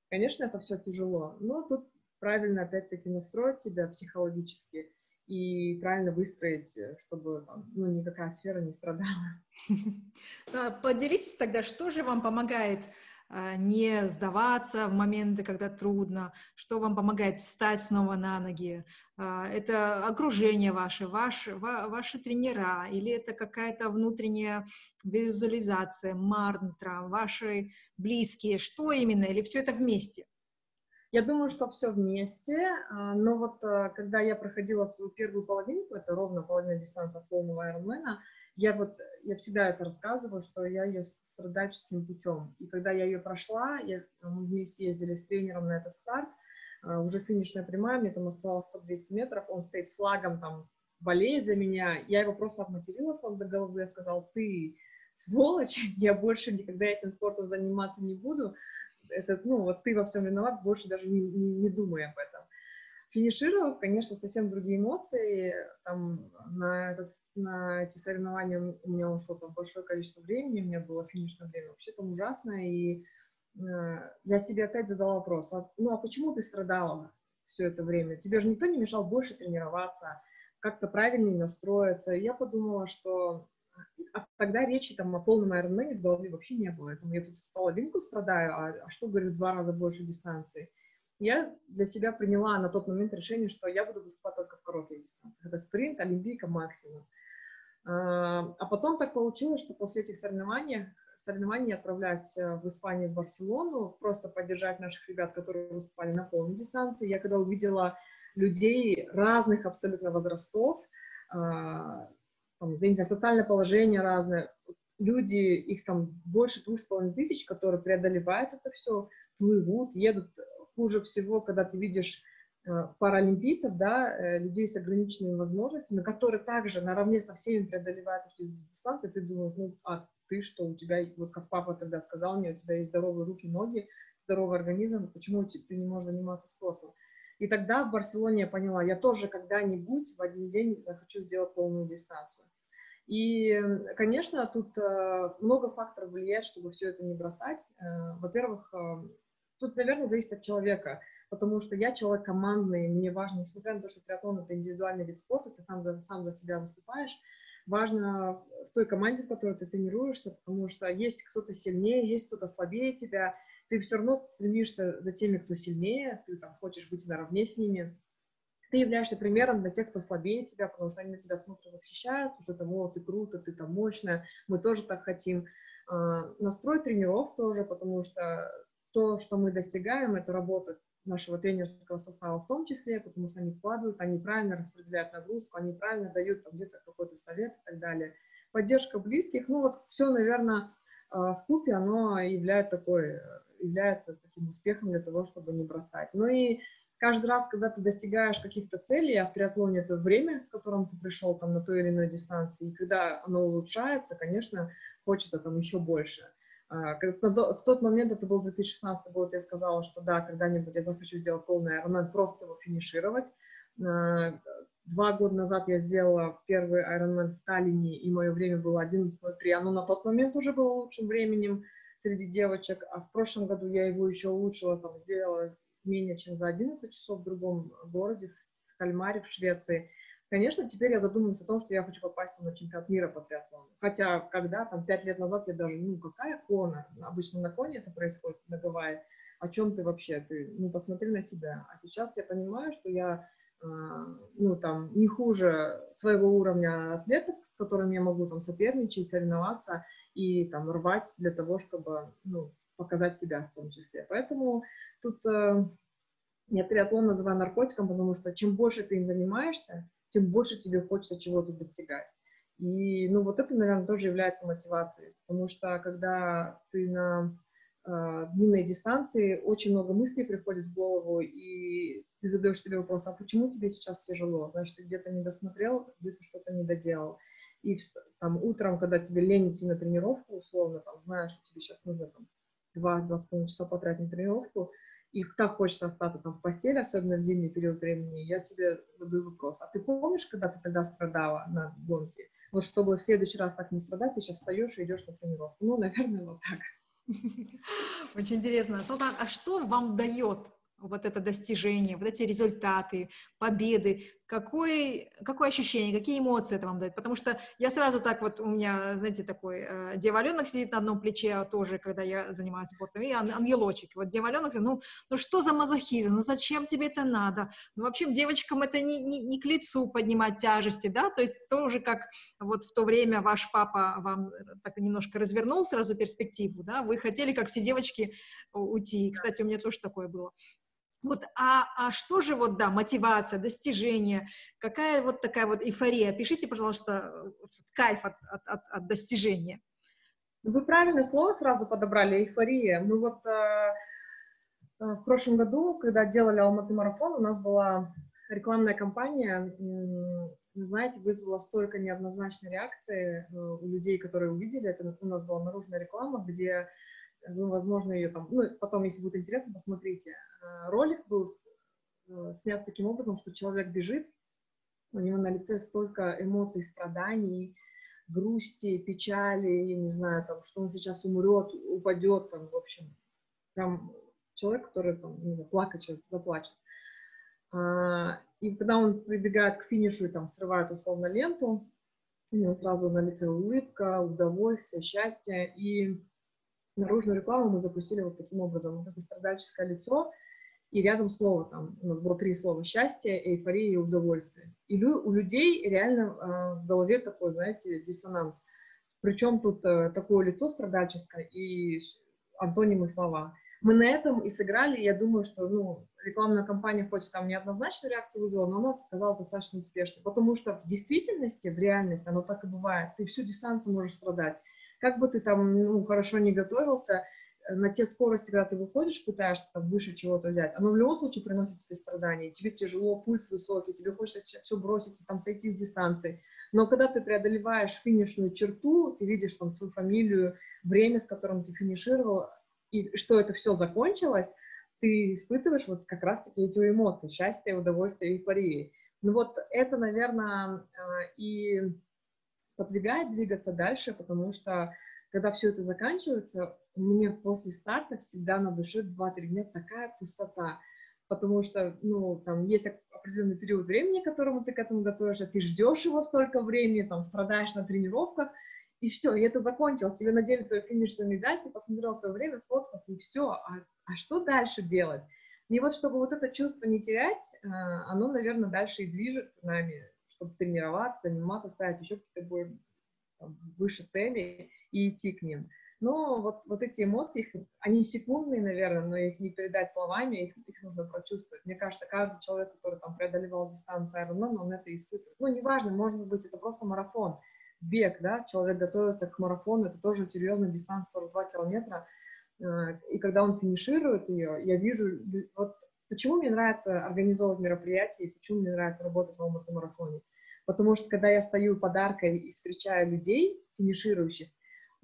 Speaker 1: Конечно, это все тяжело, но тут правильно опять-таки настроить себя психологически и правильно выстроить, чтобы ну, никакая сфера не страдала. [laughs]
Speaker 2: Поделитесь тогда, что же вам помогает не сдаваться в моменты, когда трудно, что вам помогает встать снова на ноги. А, это окружение ваше, ваши, ваши тренера, или это какая-то внутренняя визуализация, мантра, ваши близкие, что именно, или все это вместе?
Speaker 1: Я думаю, что все вместе, а, но вот когда я проходила свою первую половинку, это ровно половина дистанции полного Ironman, я вот, я всегда это рассказываю, что я ее страдальческим путем. И когда я ее прошла, я, мы вместе ездили с тренером на этот старт, а, уже финишная прямая, мне там оставалось 100-200 метров, он стоит флагом, там, болеет за меня, я его просто обматерила с до головы, я сказал, ты сволочь, [laughs] я больше никогда этим спортом заниматься не буду, это, ну, вот ты во всем виноват, больше даже не, не, не думай об этом. Финишировав, конечно, совсем другие эмоции. Там на, этот, на эти соревнования у меня ушло там большое количество времени, у меня было финишное время вообще там ужасно, и э, я себе опять задала вопрос, а, ну а почему ты страдала все это время? Тебе же никто не мешал больше тренироваться, как-то правильнее настроиться. Я подумала, что а тогда речи там о полном Ironman в голове вообще не было. Поэтому я тут с половинку страдаю, а, а что, говорит, в два раза больше дистанции я для себя приняла на тот момент решение, что я буду выступать только в коротких дистанциях. Это спринт, олимпийка, максимум. А, а потом так получилось, что после этих соревнований, соревнований я отправляюсь э, в Испанию, в Барселону, просто поддержать наших ребят, которые выступали на полной дистанции. Я когда увидела людей разных абсолютно возрастов, а, там, я социальное положение разное, люди, их там больше двух с половиной тысяч, которые преодолевают это все, плывут, едут хуже всего, когда ты видишь э, паралимпийцев, да, э, людей с ограниченными возможностями, которые также наравне со всеми преодолевают эти дистанции, ты думаешь, ну, а ты что, у тебя, вот как папа тогда сказал мне, у тебя есть здоровые руки, ноги, здоровый организм, почему ты не можешь заниматься спортом? И тогда в Барселоне я поняла, я тоже когда-нибудь в один день захочу сделать полную дистанцию. И, конечно, тут э, много факторов влияет, чтобы все это не бросать. Во-первых, Тут, наверное, зависит от человека, потому что я человек командный, мне важно, несмотря на то, что триатлон — это индивидуальный вид спорта, ты сам за, сам за себя выступаешь, важно в той команде, в которой ты тренируешься, потому что есть кто-то сильнее, есть кто-то слабее тебя, ты все равно стремишься за теми, кто сильнее, ты там хочешь быть наравне с ними, ты являешься примером для тех, кто слабее тебя, потому что они на тебя смотрят, восхищают, уже там, о, ты круто, ты там мощная, мы тоже так хотим. А, настрой тренеров тоже, потому что то, что мы достигаем, это работа нашего тренерского состава в том числе, потому что они вкладывают, они правильно распределяют нагрузку, они правильно дают там, где-то какой-то совет и так далее. Поддержка близких, ну вот все, наверное, в купе оно является такой, является таким успехом для того, чтобы не бросать. Ну и каждый раз, когда ты достигаешь каких-то целей, а в триатлоне это время, с которым ты пришел там на той или иной дистанции, и когда оно улучшается, конечно, хочется там еще больше. А, в тот момент, это был 2016 год, я сказала, что да, когда-нибудь я захочу сделать полный Ironman, просто его финишировать. А, два года назад я сделала первый Ironman в Таллине, и мое время было 11.03. Оно на тот момент уже было лучшим временем среди девочек, а в прошлом году я его еще улучшила, там, сделала менее чем за 11 часов в другом городе, в Кальмаре, в Швеции. Конечно, теперь я задумываюсь о том, что я хочу попасть на чемпионат мира по триатлону. Хотя, когда там пять лет назад я даже, ну, какая кона? Обычно на коне это происходит, на Гавайи. О чем ты вообще? Ты, ну, посмотри на себя. А сейчас я понимаю, что я, э, ну, там, не хуже своего уровня атлетов, с которыми я могу там соперничать, соревноваться и там рвать для того, чтобы, ну, показать себя в том числе. Поэтому тут э, я триатлон называю наркотиком, потому что чем больше ты им занимаешься, тем больше тебе хочется чего-то достигать. И, ну, вот это, наверное, тоже является мотивацией, потому что когда ты на э, длинной дистанции, очень много мыслей приходит в голову, и ты задаешь себе вопрос, а почему тебе сейчас тяжело? Значит, ты где-то не досмотрел, где-то что-то не доделал. И там утром, когда тебе лень идти на тренировку, условно, там, знаешь, что тебе сейчас нужно там, 2-2,5 часа потратить на тренировку, и так хочется остаться там в постели, особенно в зимний период времени, я себе задаю вопрос, а ты помнишь, когда ты тогда страдала на гонке? Вот чтобы в следующий раз так не страдать, ты сейчас встаешь и идешь на тренировку. Ну, наверное, вот так. [laughs]
Speaker 2: Очень интересно. Салтан, а что вам дает вот это достижение, вот эти результаты, победы, какое, какое ощущение, какие эмоции это вам дает? Потому что я сразу так вот, у меня, знаете, такой э, деваленок сидит на одном плече тоже, когда я занимаюсь спортом, и ан- ангелочек. Вот деваленок, ну, ну что за мазохизм, ну зачем тебе это надо? Ну вообще девочкам это не, не, не к лицу поднимать тяжести, да, то есть тоже как вот в то время ваш папа вам так немножко развернул сразу перспективу, да, вы хотели, как все девочки, уйти. Кстати, у меня тоже такое было. Вот, а, а что же вот, да, мотивация, достижение, какая вот такая вот эйфория? Пишите, пожалуйста, кайф от, от, от, от достижения.
Speaker 1: Вы правильное слово сразу подобрали, эйфория. Мы вот э, э в прошлом году, когда делали Алматы марафон, у нас была рекламная кампания, знаете, вызвала столько неоднозначной реакции э, у людей, которые увидели это. У нас была наружная реклама, где ну, возможно, ее там, ну, потом, если будет интересно, посмотрите. Э, ролик был э, снят таким образом, что человек бежит, у него на лице столько эмоций, страданий, грусти, печали, я не знаю, там, что он сейчас умрет, упадет, там, в общем, прям человек, который, там, не знаю, плакать сейчас, заплачет. А, и когда он прибегает к финишу и там срывает условно ленту, у него сразу на лице улыбка, удовольствие, счастье, и наружную рекламу мы запустили вот таким образом. Вот это страдальческое лицо, и рядом слово там, у нас было три слова, счастье, эйфория и удовольствие. И лю, у людей реально э, в голове такой, знаете, диссонанс. Причем тут э, такое лицо страдальческое и антонимы слова. Мы на этом и сыграли, я думаю, что, ну, рекламная кампания хоть там неоднозначную реакцию вызвала, но она оказалась достаточно успешной, потому что в действительности, в реальности, оно так и бывает. Ты всю дистанцию можешь страдать как бы ты там ну, хорошо не готовился, э, на те скорости, когда ты выходишь, пытаешься там выше чего-то взять, оно в любом случае приносит тебе страдания, тебе тяжело, пульс высокий, тебе хочется все бросить там сойти с дистанции. Но когда ты преодолеваешь финишную черту, ты видишь там свою фамилию, время, с которым ты финишировал, и что это все закончилось, ты испытываешь вот как раз-таки эти эмоции, счастье, удовольствие, эйфории. Ну вот это, наверное, э, и сподвигает двигаться дальше, потому что когда все это заканчивается, мне после старта всегда на душе 2-3 дня такая пустота, потому что, ну, там есть определенный период времени, к которому ты к этому готовишься, ты ждешь его столько времени, там, страдаешь на тренировках, и все, и это закончилось, тебе надели твою финишную медаль, ты посмотрел свое время, сфоткался, и все, а, а что дальше делать? И вот чтобы вот это чувство не терять, а, оно, наверное, дальше и движет нами, чтобы тренироваться, заниматься, ставить еще какие-то более там, выше цели и идти к ним. Но вот, вот эти эмоции, их, они секундные, наверное, но их не передать словами, их, их нужно прочувствовать. Мне кажется, каждый человек, который там преодолевал дистанцию Ironman, он это испытывает. Ну, неважно, может быть, это просто марафон, бег, да, человек готовится к марафону, это тоже серьезная дистанция, 42 километра, э, и когда он финиширует ее, я вижу, вот почему мне нравится организовывать мероприятия, и почему мне нравится работать в марафоне. Потому что когда я стою подаркой и встречаю людей, финиширующих,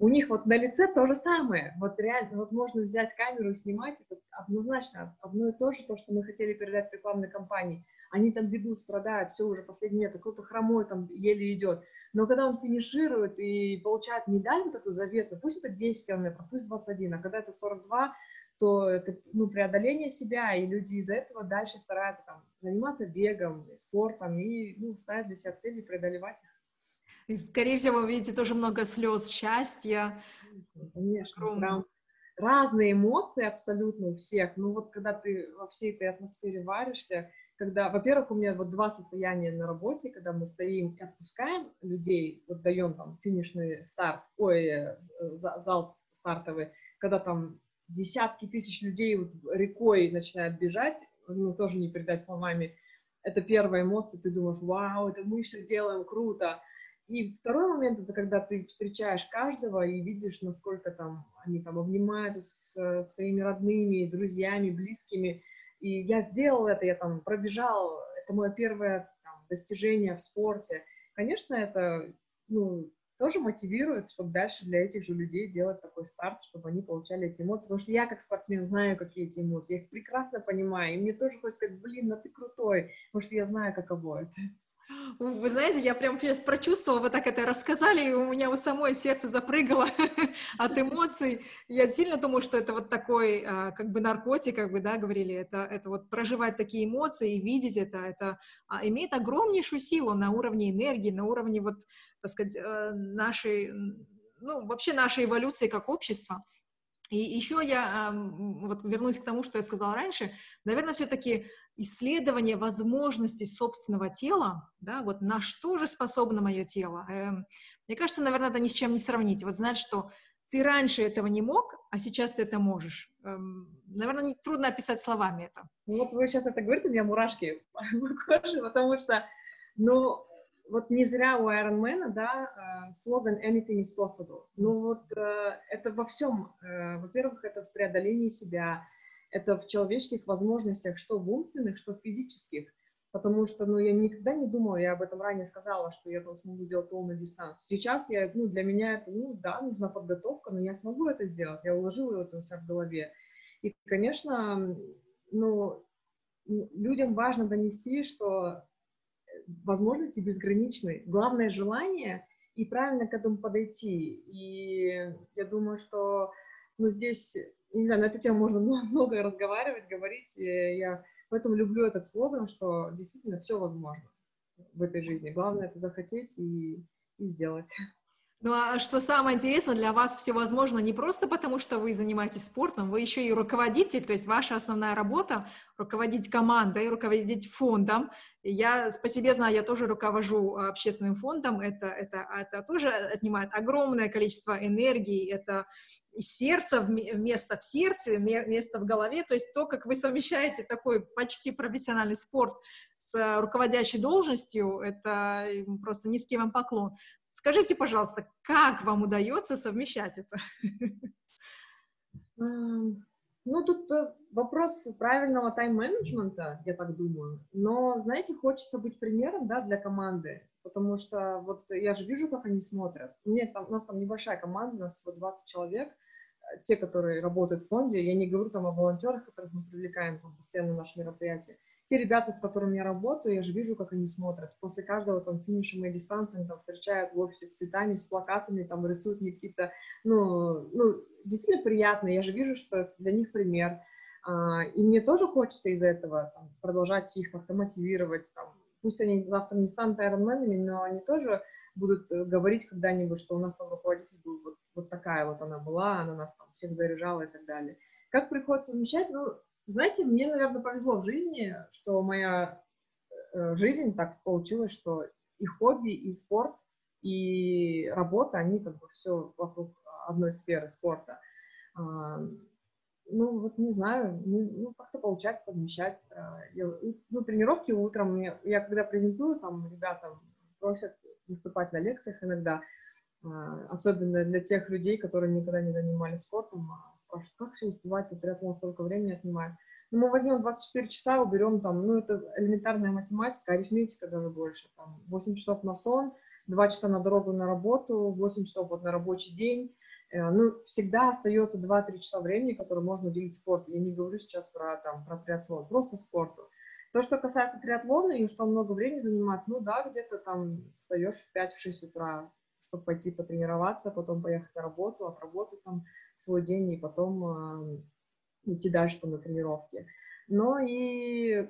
Speaker 1: у них вот на лице то же самое. Вот реально, вот можно взять камеру и снимать, это однозначно одно и то же, то, что мы хотели передать рекламной кампании. Они там бегут, страдают, все уже последний метр, кто-то хромой там еле идет. Но когда он финиширует и получает медаль вот эту заветную, пусть это 10 километров, пусть 21, а когда это 42, то это ну, преодоление себя, и люди из-за этого дальше стараются там, заниматься бегом, спортом и ну, ставят для себя цели преодолевать их.
Speaker 2: И, скорее всего, вы видите тоже много слез счастья.
Speaker 1: Конечно, прям разные эмоции абсолютно у всех. Ну вот когда ты во всей этой атмосфере варишься, когда, во-первых, у меня вот два состояния на работе, когда мы стоим и отпускаем людей, вот даем там финишный старт, ой, э, зал стартовый, когда там десятки тысяч людей вот рекой начинают бежать, ну, тоже не передать словами, это первая эмоция, ты думаешь, вау, это мы все делаем круто, и второй момент это когда ты встречаешь каждого и видишь, насколько там они там обнимаются с своими родными, друзьями, близкими. И я сделал это, я там пробежал, это мое первое там, достижение в спорте. Конечно, это ну, тоже мотивирует, чтобы дальше для этих же людей делать такой старт, чтобы они получали эти эмоции. Потому что я как спортсмен знаю, какие эти эмоции, я их прекрасно понимаю. И мне тоже хочется сказать, блин, ну ты крутой, потому что я знаю, каково это.
Speaker 2: Вы знаете, я прям сейчас прочувствовала, вы так это рассказали, и у меня у самой сердце запрыгало [laughs] от эмоций. Я сильно думаю, что это вот такой, а, как бы наркотик, как бы, да, говорили, это, это вот проживать такие эмоции и видеть это, это а, имеет огромнейшую силу на уровне энергии, на уровне вот, так сказать, э, нашей, ну, вообще нашей эволюции как общества. И еще я вот вернусь к тому, что я сказала раньше, наверное, все-таки исследование возможностей собственного тела, да, вот на что же способно мое тело. Эм, мне кажется, наверное, это ни с чем не сравнить. Вот знать, что ты раньше этого не мог, а сейчас ты это можешь. Эм, наверное, трудно описать словами это.
Speaker 1: Ну, вот вы сейчас это говорите, у меня мурашки [laughs] по коже, потому что, ну, вот не зря у Ironman, да, э, слоган «Anything is possible». Ну вот э, это во всем. Э, во-первых, это в преодолении себя, это в человеческих возможностях, что в умственных, что в физических. Потому что, ну, я никогда не думала, я об этом ранее сказала, что я там смогу делать полную дистанцию. Сейчас я, ну, для меня это, ну, да, нужна подготовка, но я смогу это сделать. Я уложила это у себя в голове. И, конечно, ну, людям важно донести, что возможности безграничны. Главное желание и правильно к этому подойти. И я думаю, что ну, здесь не знаю, на эту тему можно [laughs] много разговаривать, говорить. И я поэтому люблю этот слоган, что действительно все возможно в этой жизни. Главное это захотеть и, и сделать.
Speaker 2: Ну а что самое интересное, для вас все возможно не просто потому, что вы занимаетесь спортом, вы еще и руководитель, то есть ваша основная работа — руководить командой, руководить фондом. Я по себе знаю, я тоже руковожу общественным фондом, это, это, это тоже отнимает огромное количество энергии, это и сердце, место в сердце, место в голове, то есть то, как вы совмещаете такой почти профессиональный спорт с руководящей должностью, это просто низкий вам поклон. Скажите, пожалуйста, как вам удается совмещать это?
Speaker 1: Ну, тут э, вопрос правильного тайм-менеджмента, я так думаю. Но, знаете, хочется быть примером, да, для команды, потому что вот я же вижу, как они смотрят. Меня там, у нас там небольшая команда, у нас вот 20 человек, э, те, которые работают в фонде, я не говорю там о волонтерах, которых мы привлекаем там, постоянно на наши мероприятия, те ребята, с которыми я работаю, я же вижу, как они смотрят. После каждого там финиша моей дистанции они там встречают в офисе с цветами, с плакатами, там рисуют мне какие-то, ну, ну, действительно приятно. Я же вижу, что для них пример. А, и мне тоже хочется из этого там, продолжать их как-то мотивировать. Там, пусть они завтра не станут айронменами, но они тоже будут э, говорить когда-нибудь, что у нас там руководитель был вот, вот такая вот она была, она нас там всех заряжала и так далее. Как приходится замечать? Ну, знаете, мне, наверное, повезло в жизни, что моя э, жизнь так получилась, что и хобби, и спорт, и работа, они как бы все вокруг одной сферы спорта. А, ну, вот не знаю, ну, как-то получается совмещать. Я, ну, тренировки утром, я, когда презентую, там ребятам просят выступать на лекциях иногда, особенно для тех людей, которые никогда не занимались спортом, спрашивают, как все успевать, вот триатлон столько времени отнимает. Ну, мы возьмем 24 часа, уберем там, ну, это элементарная математика, арифметика даже больше, там, 8 часов на сон, 2 часа на дорогу на работу, 8 часов вот на рабочий день, э, ну, всегда остается 2-3 часа времени, которые можно уделить спорту. Я не говорю сейчас про, там, про триатлон, просто спорту. То, что касается триатлона и что много времени занимает, ну да, где-то там встаешь в 5-6 утра, чтобы пойти потренироваться, потом поехать на работу, отработать там свой день и потом идти дальше на тренировки. Но и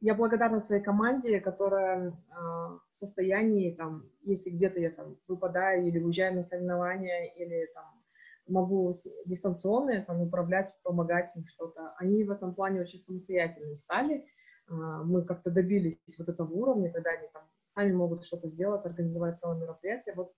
Speaker 1: я благодарна своей команде, которая э, в состоянии, там, если где-то я там выпадаю или уезжаю на соревнования, или там могу дистанционно там, управлять, помогать им что-то. Они в этом плане очень самостоятельно стали. Э, мы как-то добились вот этого уровня, когда они там сами могут что-то сделать, организовать целое мероприятие. Вот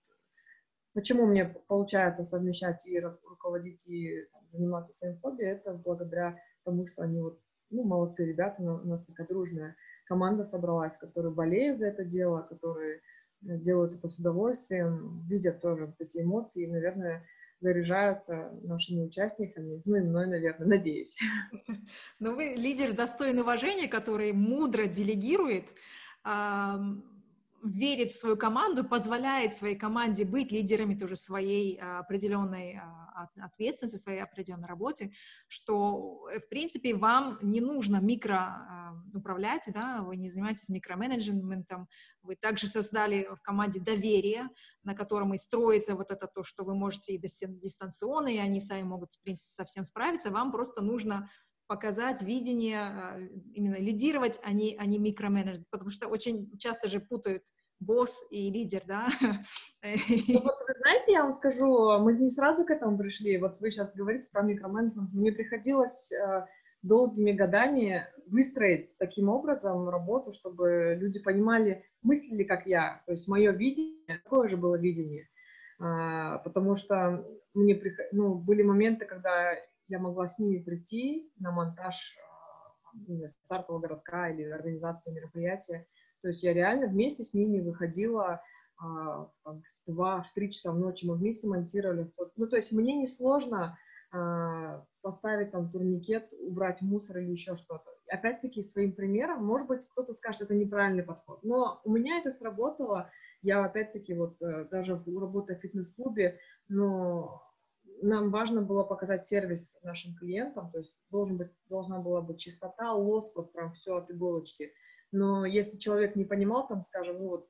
Speaker 1: Почему мне получается совмещать и руководить, и заниматься своим хобби, это благодаря тому, что они вот, ну, молодцы ребята, у нас такая дружная команда собралась, которые болеют за это дело, которые э, делают это с удовольствием, видят тоже эти эмоции и, наверное, заряжаются нашими участниками, ну и мной, наверное, надеюсь. [laughs]
Speaker 2: Но вы лидер достойный уважения, который мудро делегирует, верит в свою команду, позволяет своей команде быть лидерами тоже своей а, определенной а, ответственности, своей определенной работе, что, э, в принципе, вам не нужно микро а, управлять, да, вы не занимаетесь микроменеджментом, вы также создали в команде доверие, на котором и строится вот это то, что вы можете и дистанционно, и они сами могут, в принципе, совсем справиться, вам просто нужно показать видение, а, именно лидировать, а не, а не микроменеджер, потому что очень часто же путают босс и лидер, да. [laughs]
Speaker 1: Ну, вот, вы знаете, я вам скажу, мы не сразу к этому пришли, вот вы сейчас говорите про микроменеджмент, мне приходилось э, долгими годами выстроить таким образом работу, чтобы люди понимали, мыслили, как я, то есть мое видение, такое же было видение, а, потому что мне приход... ну, были моменты, когда я могла с ними прийти на монтаж а, не знаю, стартового городка или организации мероприятия. То есть я реально вместе с ними выходила а, в два-три часа в ночи, мы вместе монтировали. Ну, то есть мне несложно а, поставить там турникет, убрать мусор или еще что-то. Опять-таки, своим примером, может быть, кто-то скажет, это неправильный подход, но у меня это сработало. Я, опять-таки, вот э, даже работая в фитнес-клубе, но нам важно было показать сервис нашим клиентам, то есть должен быть, должна была быть чистота, лоск, вот прям все от иголочки. Но если человек не понимал, там, скажем, ну вот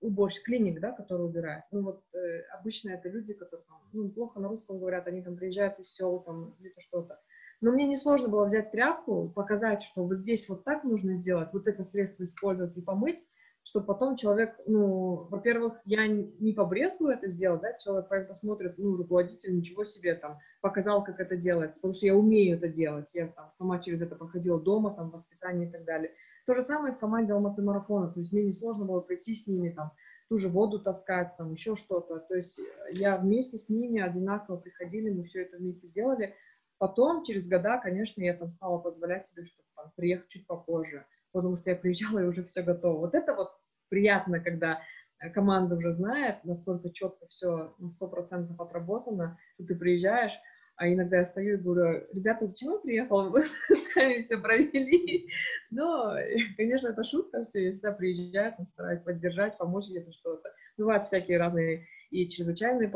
Speaker 1: уборщик, клиник, да, который убирает, ну вот э, обычно это люди, которые там, ну, плохо на русском говорят, они там приезжают из сел, там, где-то что-то. Но мне несложно было взять тряпку, показать, что вот здесь вот так нужно сделать, вот это средство использовать и помыть, чтобы потом человек, ну, во-первых, я не побрезгую это сделать, да, человек посмотрит, ну, руководитель, ничего себе, там, показал, как это делается, потому что я умею это делать, я там сама через это проходила дома, там, воспитание и так далее. То же самое в команде Алматы марафона, то есть мне не сложно было прийти с ними, там, ту же воду таскать, там, еще что-то, то есть я вместе с ними одинаково приходили, мы все это вместе делали, потом, через года, конечно, я там стала позволять себе, чтобы там, приехать чуть попозже, потому что я приезжала и уже все готово. Вот это вот приятно, когда э, команда уже знает, настолько четко все на сто процентов отработано, что ты приезжаешь, а иногда я стою и говорю, ребята, зачем я приехала? Вы [laughs] сами все провели. Но, [laughs] конечно, это шутка все, я всегда приезжаю, там, стараюсь поддержать, помочь где-то что-то. Бывают всякие разные и чрезвычайные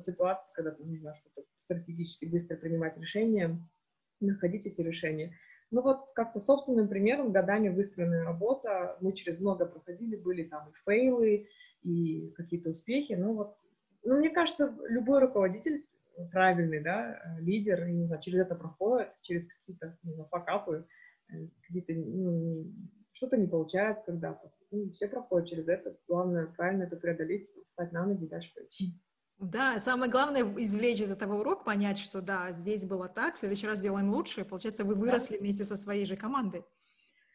Speaker 1: ситуации, когда нужно что-то стратегически быстро принимать решения, находить эти решения. Ну вот как-то собственным примером, годами выстроенная работа, мы через много проходили, были там и фейлы, и какие-то успехи, ну вот, ну мне кажется, любой руководитель правильный, да, лидер, не знаю, через это проходит, через какие-то, не знаю, факапы, э, какие-то, ну, что-то не получается когда-то. Ну, все проходят через это. Главное правильно это преодолеть, встать на ноги и дальше пойти.
Speaker 2: Да, самое главное извлечь из этого урок, понять, что да, здесь было так, в следующий раз делаем лучше. Получается, вы выросли да. вместе со своей же командой.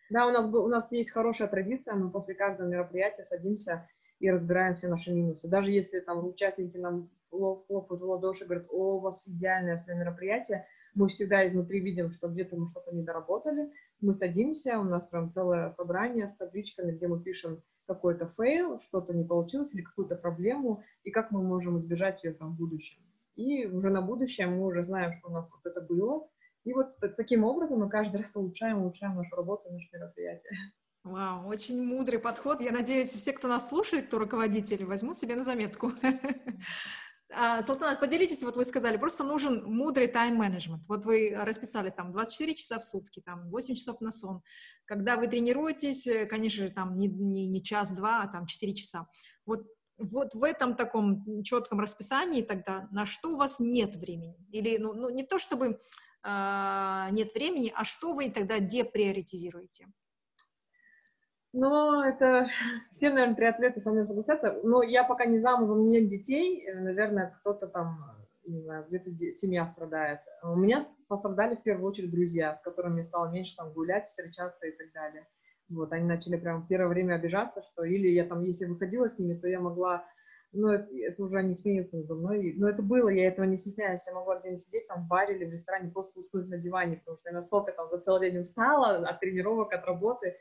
Speaker 1: Да, у нас, был, у нас есть хорошая традиция, мы после каждого мероприятия садимся и разбираем все наши минусы. Даже если там участники нам хлопают в ладоши, говорят, о, у вас идеальное все мероприятие, мы всегда изнутри видим, что где-то мы что-то не доработали, мы садимся, у нас прям целое собрание с табличками, где мы пишем какой-то fail, что-то не получилось или какую-то проблему, и как мы можем избежать ее там в будущем. И уже на будущее мы уже знаем, что у нас вот это было, и вот таким образом мы каждый раз улучшаем, улучшаем нашу работу, наше мероприятие.
Speaker 2: Вау, очень мудрый подход. Я надеюсь, все, кто нас слушает, кто руководители, возьмут себе на заметку. [laughs] А, Салтанат, поделитесь, вот вы сказали, просто нужен мудрый тайм-менеджмент. Вот вы расписали там 24 часа в сутки, там 8 часов на сон. Когда вы тренируетесь, э, конечно же, там не, не, не час-два, а там 4 часа. Вот, вот в этом таком четком расписании тогда на что у вас нет времени? Или ну, ну не то чтобы э, нет времени, а что вы тогда деприоритизируете?
Speaker 1: Но это [laughs] все, наверное, триатлеты со мной согласятся. Но я пока не замужем, у меня детей. Э, наверное, кто-то там, не знаю, где-то семья страдает. У меня пострадали в первую очередь друзья, с которыми я стала меньше там гулять, встречаться и так далее. Вот, они начали прям в первое время обижаться, что или я там, если выходила с ними, то я могла, ну, это, это уже они смеются надо мной. Но это было, я этого не стесняюсь. Я могла где-нибудь сидеть там в баре или в ресторане, просто уснуть на диване, потому что я настолько там за целый день устала от тренировок, от работы,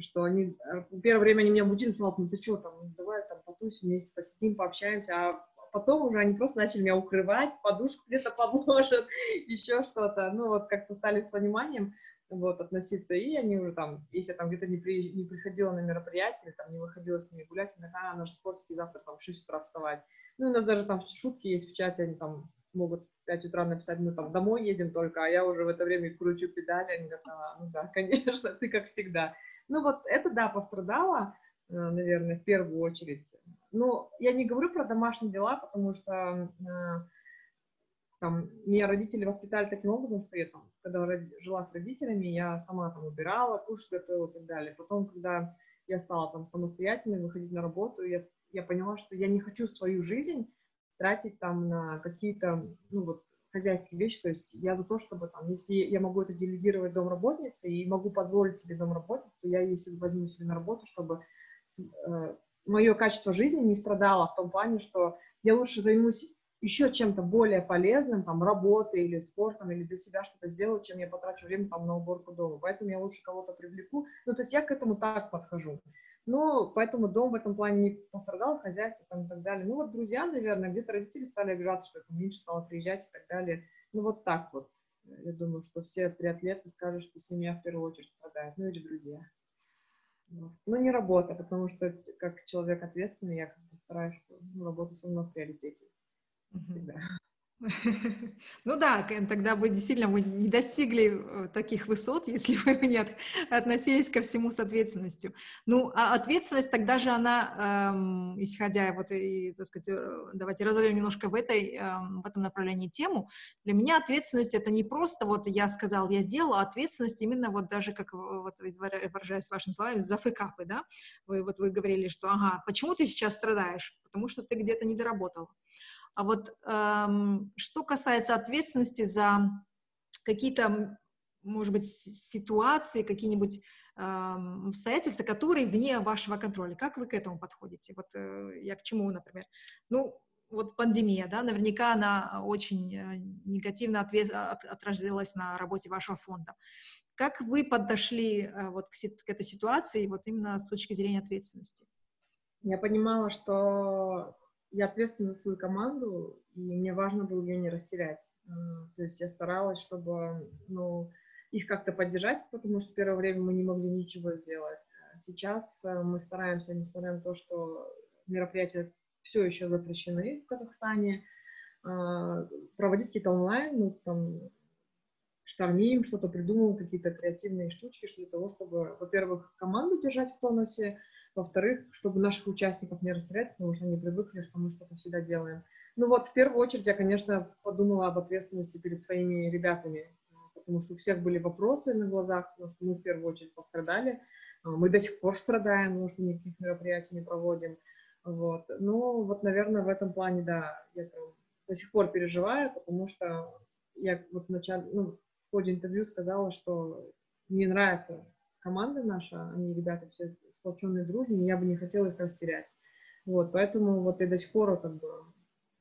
Speaker 1: что они, э, первое время они меня будили, сказали, ну ты что там, ну, давай там потусим вместе, посидим, пообщаемся, а потом уже они просто начали меня укрывать, подушку где-то подложат, [laughs] еще что-то, ну вот как-то стали с пониманием вот, относиться, и они уже там, если я там где-то не, при, не приходила на мероприятие, там не выходила с ними гулять, иногда наш спортский завтра там в 6 утра вставать. Ну, у нас даже там шутки есть в чате, они там могут в 5 утра написать, мы там домой едем только, а я уже в это время кручу педали, они говорят, а, ну да, [laughs] конечно, ты как всегда. Ну вот это, да, пострадало, э, наверное, в первую очередь. Но я не говорю про домашние дела, потому что э, там, меня родители воспитали таким образом, что я там, когда жила с родителями, я сама там убирала, кушать готовила и так далее. Потом, когда я стала там самостоятельной, выходить на работу, я, я поняла, что я не хочу свою жизнь тратить там на какие-то, ну вот, хозяйские вещи, то есть я за то, чтобы там, если я могу это делегировать домработнице и могу позволить себе домработать, то я ее возьму себе на работу, чтобы э, мое качество жизни не страдало в том плане, что я лучше займусь еще чем-то более полезным, там, работой или спортом, или для себя что-то сделаю, чем я потрачу время там на уборку дома. Поэтому я лучше кого-то привлеку. Ну, то есть я к этому так подхожу. Ну, поэтому дом в этом плане не пострадал, хозяйство там и так далее. Ну, вот друзья, наверное, где-то родители стали обижаться, что это меньше стало приезжать и так далее. Ну, вот так вот. Я думаю, что все триатлеты скажут, что семья в первую очередь страдает, ну или друзья. Вот. Но не работа, потому что как человек ответственный, я как бы стараюсь, что ну, работа все равно в приоритете. Всегда.
Speaker 2: Ну да, тогда бы действительно мы не достигли э, таких высот, [laughs] если бы не относились ко всему с ответственностью. Ну, а ответственность тогда же она, эм, исходя вот и, так сказать, э, давайте разовьем немножко в, этой, эм, в этом направлении тему. Для меня ответственность это не просто вот я сказал, я сделал, а ответственность именно вот даже, как вот выражаясь вашими словами, за фэкапы, да? Вы, вот вы говорили, что, ага, почему ты сейчас страдаешь? Потому что ты где-то не доработал. А вот эм, что касается ответственности за какие-то, может быть, ситуации, какие-нибудь эм, обстоятельства, которые вне вашего контроля, как вы к этому подходите? Вот э, я к чему, например? Ну, вот пандемия, да, наверняка она очень э, негативно ответ, от, отразилась на работе вашего фонда. Как вы подошли э, вот к, к этой ситуации вот именно с точки зрения ответственности?
Speaker 1: Я понимала, что я ответственна за свою команду, и мне важно было ее не растерять. Э, то есть я старалась, чтобы ну, их как-то поддержать, потому что в первое время мы не могли ничего сделать. Сейчас э, мы стараемся, несмотря на то, что мероприятия все еще запрещены в Казахстане, э, проводить какие-то онлайн, ну, там, штормим, что-то придумываем, какие-то креативные штучки, что для того, чтобы, во-первых, команду держать в тонусе, во-вторых, чтобы наших участников не растерять, потому что они привыкли, что мы что-то всегда делаем. Ну вот, в первую очередь, я, конечно, подумала об ответственности перед своими ребятами, потому что у всех были вопросы на глазах, потому что мы в первую очередь пострадали. А, мы до сих пор страдаем, потому что никаких мероприятий не проводим. Вот. Ну, вот, наверное, в этом плане, да, я там до сих пор переживаю, потому что я вот в начале, ну, в ходе интервью сказала, что мне нравится команда наша, они, ребята, все сплоченные, дружные, я бы не хотела их растерять. Вот, поэтому вот и до сих пор как бы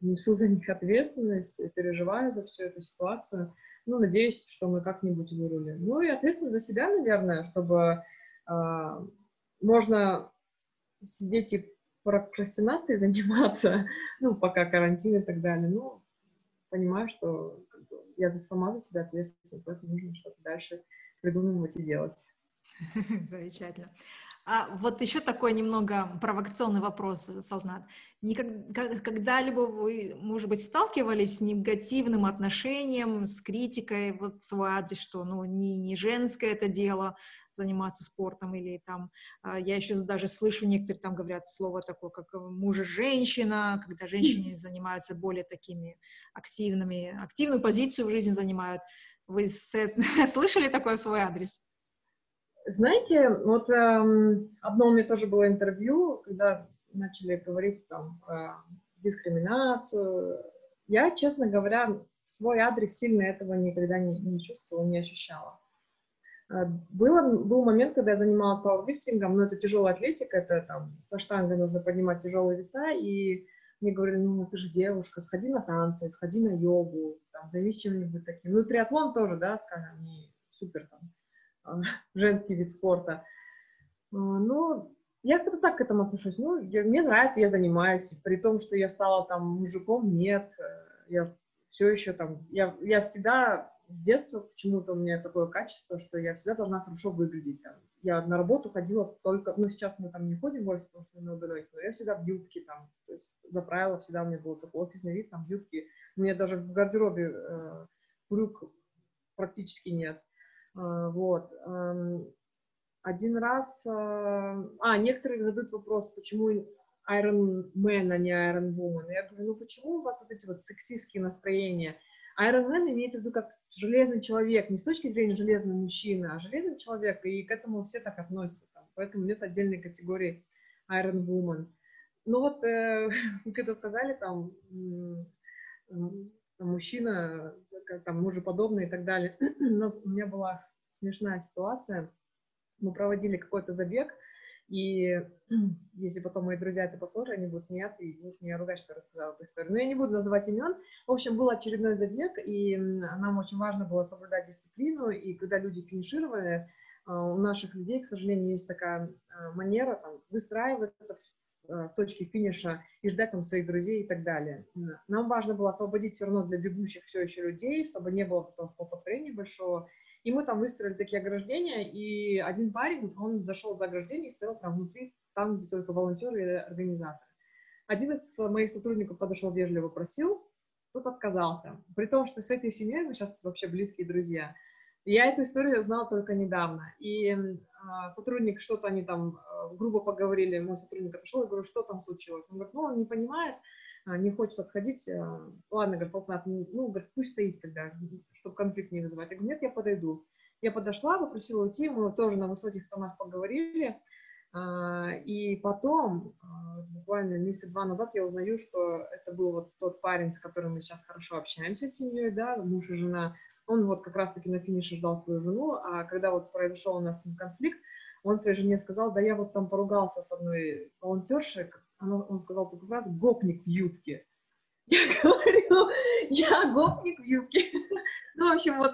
Speaker 1: несу за них ответственность, переживаю за всю эту ситуацию. Ну, надеюсь, что мы как-нибудь вырулим. Ну и ответственность за себя, наверное, чтобы э, можно сидеть и прокрастинацией заниматься, [laughs] ну, пока карантин и так далее. Ну, понимаю, что как бы, я сама за себя ответственна, поэтому нужно что-то дальше придумывать и делать. [laughs]
Speaker 2: Замечательно. А вот еще такой немного провокационный вопрос, Салтнат. Когда-либо вы, может быть, сталкивались с негативным отношением, с критикой вот в свой адрес, что ну, не, не женское это дело заниматься спортом, или там, а, я еще даже слышу, некоторые там говорят слово такое, как муж и женщина, когда женщины [laughs] занимаются более такими активными, активную позицию в жизни занимают. Вы [laughs] слышали такое в свой адрес?
Speaker 1: Знаете, вот эм, одно у меня тоже было интервью, когда начали говорить там про дискриминацию. Я, честно говоря, свой адрес сильно этого никогда не, не чувствовала, не ощущала. Э, было, был момент, когда я занималась пауэрлифтингом, но это тяжелая атлетика, это там со штангой нужно поднимать тяжелые веса, и мне говорили, ну, ты же девушка, сходи на танцы, сходи на йогу, там, займись чем-нибудь таким. Ну, триатлон тоже, да, скажем, не супер там [laughs] женский вид спорта. Ну, я как-то так к этому отношусь. Ну, я, мне нравится, я занимаюсь. При том, что я стала там мужиком, нет. Э, я все еще там... Я, я всегда с детства почему-то у меня такое качество, что я всегда должна хорошо выглядеть. Там. Я на работу ходила только... Ну, сейчас мы там не ходим больше, потому что на удаленке, но я всегда в юбке там. То есть за правило всегда у меня был такой офисный вид, там, в юбке. У меня даже в гардеробе э, брюк практически нет. А, вот. Один раз... А, а, некоторые задают вопрос, почему Iron Man, а не Iron Woman. Я говорю, ну почему у вас вот эти вот сексистские настроения? Iron Man имеется в виду как железный человек, не с точки зрения железный мужчина, а железный человек, и к этому все так относятся. Там. Поэтому нет отдельной категории Iron Woman. Ну вот, э, [laughs] это сказали, там, мужчина, там, мужеподобный и так далее. [clears throat] у, нас, у меня была смешная ситуация. Мы проводили какой-то забег, и [clears throat] если потом мои друзья это послушают, они будут смеяться и будут меня ругать, что рассказала эту историю. Но я не буду называть имен. В общем, был очередной забег, и нам очень важно было соблюдать дисциплину, и когда люди финишировали, а, у наших людей, к сожалению, есть такая а, манера там, выстраиваться в точке финиша и ждать там своих друзей и так далее. Нам важно было освободить все равно для бегущих все еще людей, чтобы не было такого столпотворения большого. И мы там выстроили такие ограждения, и один парень, он зашел за ограждение и стоял там внутри, там, где только волонтеры и организаторы. Один из моих сотрудников подошел вежливо, просил, тот отказался. При том, что с этой семьей мы сейчас вообще близкие друзья. Я эту историю узнала только недавно. И э, сотрудник что-то они там э, грубо поговорили, мой сотрудник отошел, я говорю, что там случилось? Он говорит, ну, он не понимает, не хочет отходить. А, ладно, говорит, Фолкнат, ну, говорит, пусть стоит тогда, чтобы конфликт не вызывать. Я говорю, нет, я подойду. Я подошла, попросила уйти, мы тоже на высоких тонах поговорили. А, и потом, буквально месяца два назад, я узнаю, что это был вот тот парень, с которым мы сейчас хорошо общаемся с семьей, да, муж и жена он вот как раз-таки на финише ждал свою жену, а когда вот произошел у нас конфликт, он своей жене сказал, да я вот там поругался с одной волонтершей, она, он сказал такую фразу, гопник в юбке. [laughs] Я говорю, я гопник в юбке. [laughs] Ну, в общем, вот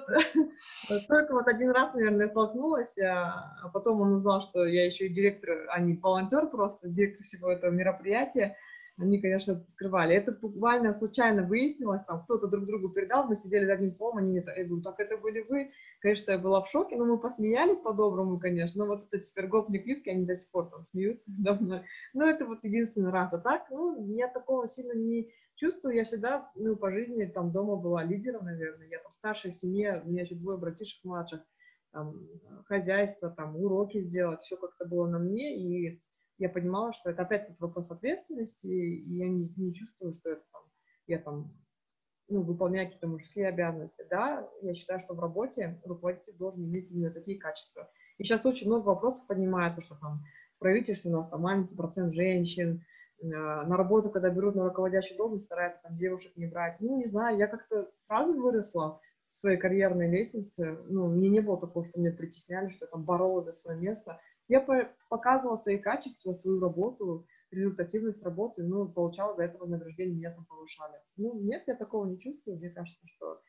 Speaker 1: только вот один раз, наверное, столкнулась, а, а потом он узнал, что я еще и директор, а не волонтер просто, директор всего этого мероприятия они, конечно, скрывали. Это буквально случайно выяснилось, там кто-то друг другу передал, мы сидели за одним словом, они мне, я говорю, так это были вы? Конечно, я была в шоке, но мы посмеялись по-доброму, конечно, но вот это теперь гопник юбки, они до сих пор там смеются [laughs] давно. Но это вот единственный раз, а так, ну, я такого сильно не чувствую, я всегда, ну, по жизни там дома была лидером, наверное, я там в старшей семье, у меня еще двое братишек младших, там, хозяйство, там, уроки сделать, все как-то было на мне, и я понимала, что это опять-таки вопрос ответственности, и я не, не чувствую, что это там, я там ну, выполняю какие-то мужские обязанности. Да, я считаю, что в работе руководитель должен иметь именно такие качества. И сейчас очень много вопросов поднимают, что там в правительстве у нас там маленький процент женщин, э, на работу, когда берут на руководящую должность, стараются там девушек не брать. Ну, не знаю, я как-то сразу выросла в своей карьерной лестнице. Ну, мне не было такого, что меня притесняли, что я там боролась за свое место. Я показывала свои качества, свою работу, результативность работы, ну, получала за это вознаграждение, меня там повышали. Ну, нет, я такого не чувствую. Мне кажется, что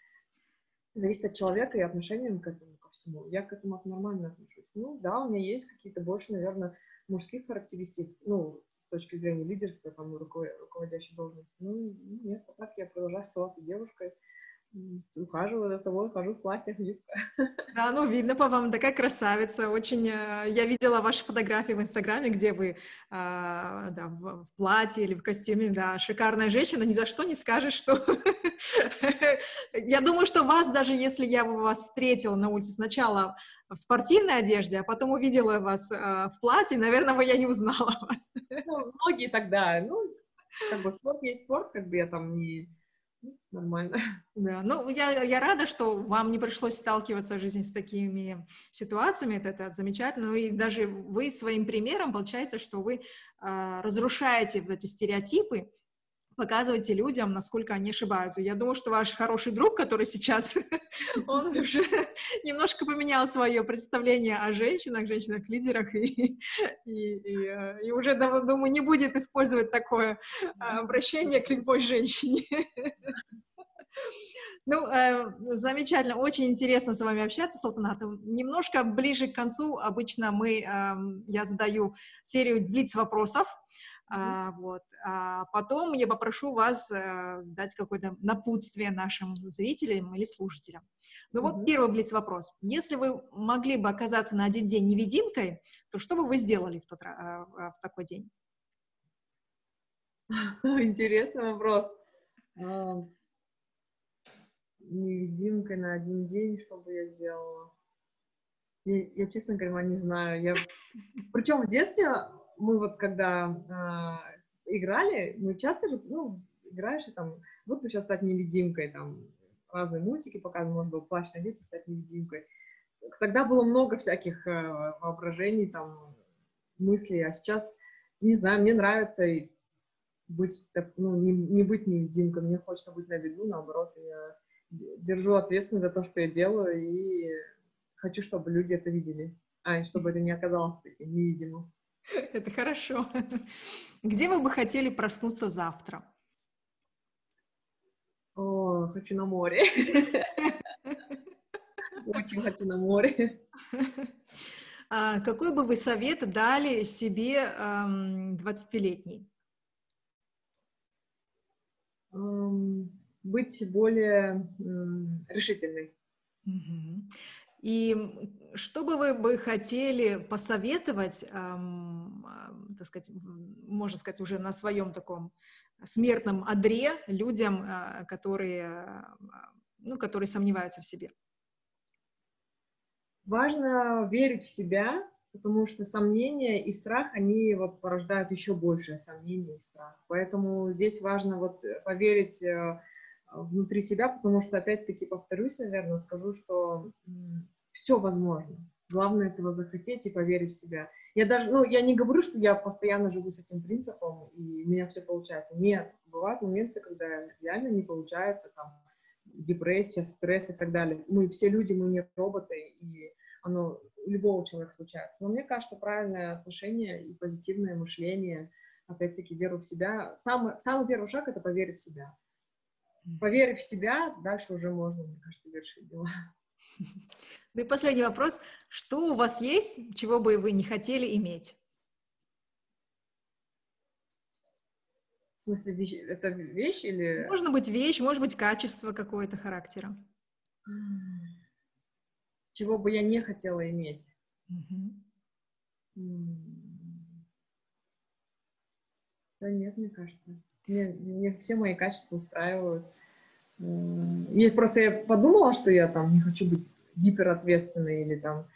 Speaker 1: зависит от человека и отношения к этому, ко всему. Я к этому нормально отношусь. Ну, да, у меня есть какие-то больше, наверное, мужских характеристик, ну, с точки зрения лидерства, там, руководящей должности. Ну, нет, а так я продолжаю оставаться девушкой, ухаживаю за собой, хожу в платьях, юбка.
Speaker 2: Да, ну, видно по вам, такая красавица, очень... Э, я видела ваши фотографии в Инстаграме, где вы а, да, в, в платье или в костюме, да, шикарная женщина, ни за что не скажешь, что... [laughs] Я думаю, что вас, даже если я вас встретила на улице сначала в спортивной одежде, а потом увидела вас э, в платье, наверное, бы я не узнала [laughs] вас.
Speaker 1: Ну, многие тогда, ну, как бы спорт есть спорт, как бы я там не нормально.
Speaker 2: Да, ну я, я рада, что вам не пришлось сталкиваться в жизни с такими ситуациями, это, это замечательно, ну и даже вы своим примером, получается, что вы э, разрушаете вот эти стереотипы, показывайте людям, насколько они ошибаются. Я думаю, что ваш хороший друг, который сейчас, [laughs] он уже [laughs] немножко поменял свое представление о женщинах, женщинах-лидерах, [laughs] и, и, и, э, и уже, думаю, не будет использовать такое обращение к любой женщине. Ну, э, замечательно, очень интересно с вами общаться, Салтанат. Немножко ближе к концу обычно мы, э, я задаю серию блиц-вопросов, а, вот. А потом я попрошу вас а, дать какое-то напутствие нашим зрителям или слушателям. Ну mm-hmm. вот первый блиц-вопрос. Если вы могли бы оказаться на один день невидимкой, то что бы вы сделали в, тот, а, в такой день? [laughs]
Speaker 1: Интересный вопрос. Невидимкой на один день, что бы я сделала? Я, я честно говоря, не знаю. Я... Причем в детстве мы вот когда э, играли, мы часто же, ну, играешь и там, вот бы сейчас стать невидимкой, там, разные мультики показывают, можно было плащ надеть и стать невидимкой. Тогда было много всяких э, воображений, там, мыслей, а сейчас, не знаю, мне нравится быть, ну, не, не быть невидимкой, мне хочется быть на виду, наоборот, я держу ответственность за то, что я делаю, и хочу, чтобы люди это видели, а, чтобы это не оказалось таким невидимым. [laughs]
Speaker 2: Это хорошо. [laughs] Где вы бы хотели проснуться завтра?
Speaker 1: О, хочу на море. [laughs] Очень хочу на море.
Speaker 2: А какой бы вы совет дали себе двадцатилетней?
Speaker 1: Эм, быть более решительной.
Speaker 2: И что бы вы бы хотели посоветовать, эм, так сказать, можно сказать, уже на своем таком смертном одре людям, э, которые, ну, которые сомневаются в себе?
Speaker 1: Важно верить в себя, потому что сомнения и страх, они вот порождают еще большее сомнение и страх. Поэтому здесь важно вот поверить э, внутри себя, потому что, опять-таки, повторюсь, наверное, скажу, что все возможно. Главное этого захотеть и поверить в себя. Я даже, ну, я не говорю, что я постоянно живу с этим принципом, и у меня все получается. Нет, бывают моменты, когда реально не получается, там, депрессия, стресс и так далее. Мы все люди, мы не роботы, и оно у любого человека случается. Но мне кажется, правильное отношение и позитивное мышление, опять-таки, веру в себя. Самый, самый первый шаг — это поверить в себя. Поверив в себя, дальше уже можно, мне кажется, вершить дела.
Speaker 2: Ну и последний вопрос. Что у вас есть, чего бы вы не хотели иметь?
Speaker 1: В смысле, вещь, это вещь или...
Speaker 2: Может быть вещь, может быть качество какое-то характера.
Speaker 1: Чего бы я не хотела иметь? Да нет, мне кажется. Мне, мне все мои качества устраивают. Я просто я подумала, что я там не хочу быть гиперответственной или там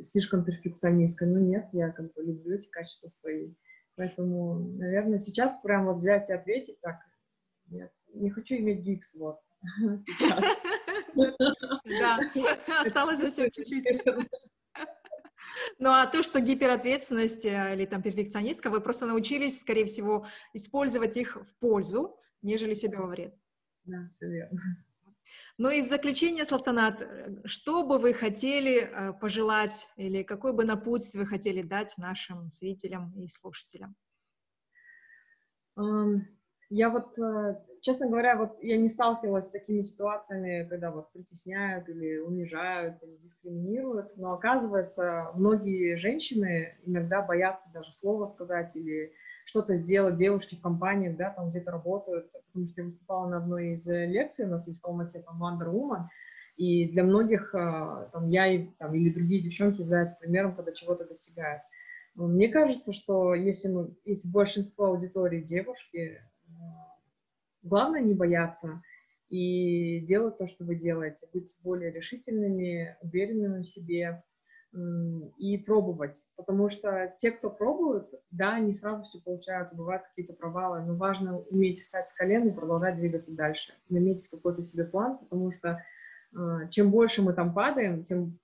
Speaker 1: слишком перфекционисткой. Но нет, я как бы люблю эти качества свои. Поэтому, наверное, сейчас прям вот взять и ответить так, нет, не хочу иметь гипс, вот. [laughs]
Speaker 2: Да, осталось совсем чуть-чуть. Ну а то, что гиперответственность э, или там перфекционистка, вы просто научились, скорее всего, использовать их в пользу, нежели себе во вред.
Speaker 1: Да, все верно.
Speaker 2: Ну и в заключение, Салтанат, что бы вы хотели э, пожелать или какой бы напутствие вы хотели дать нашим зрителям и слушателям?
Speaker 1: Я вот, э, честно говоря, вот я не сталкивалась с такими ситуациями, когда вот притесняют или унижают, или дискриминируют, но оказывается, многие женщины иногда боятся даже слова сказать или что-то сделать, девушки в компаниях, да, там где-то работают, потому что я выступала на одной из лекций, у нас есть в Алмате там Wonder Woman, и для многих э, там я и, там, или другие девчонки являются примером, когда чего-то достигают. Мне кажется, что если, мы, если большинство аудитории девушки, главное не бояться и делать то, что вы делаете, быть более решительными, уверенными в себе и пробовать. Потому что те, кто пробуют, да, не сразу все получается, бывают какие-то провалы, но важно уметь встать с колен и продолжать двигаться дальше. Иметь какой-то себе план, потому что э, чем больше мы там падаем, тем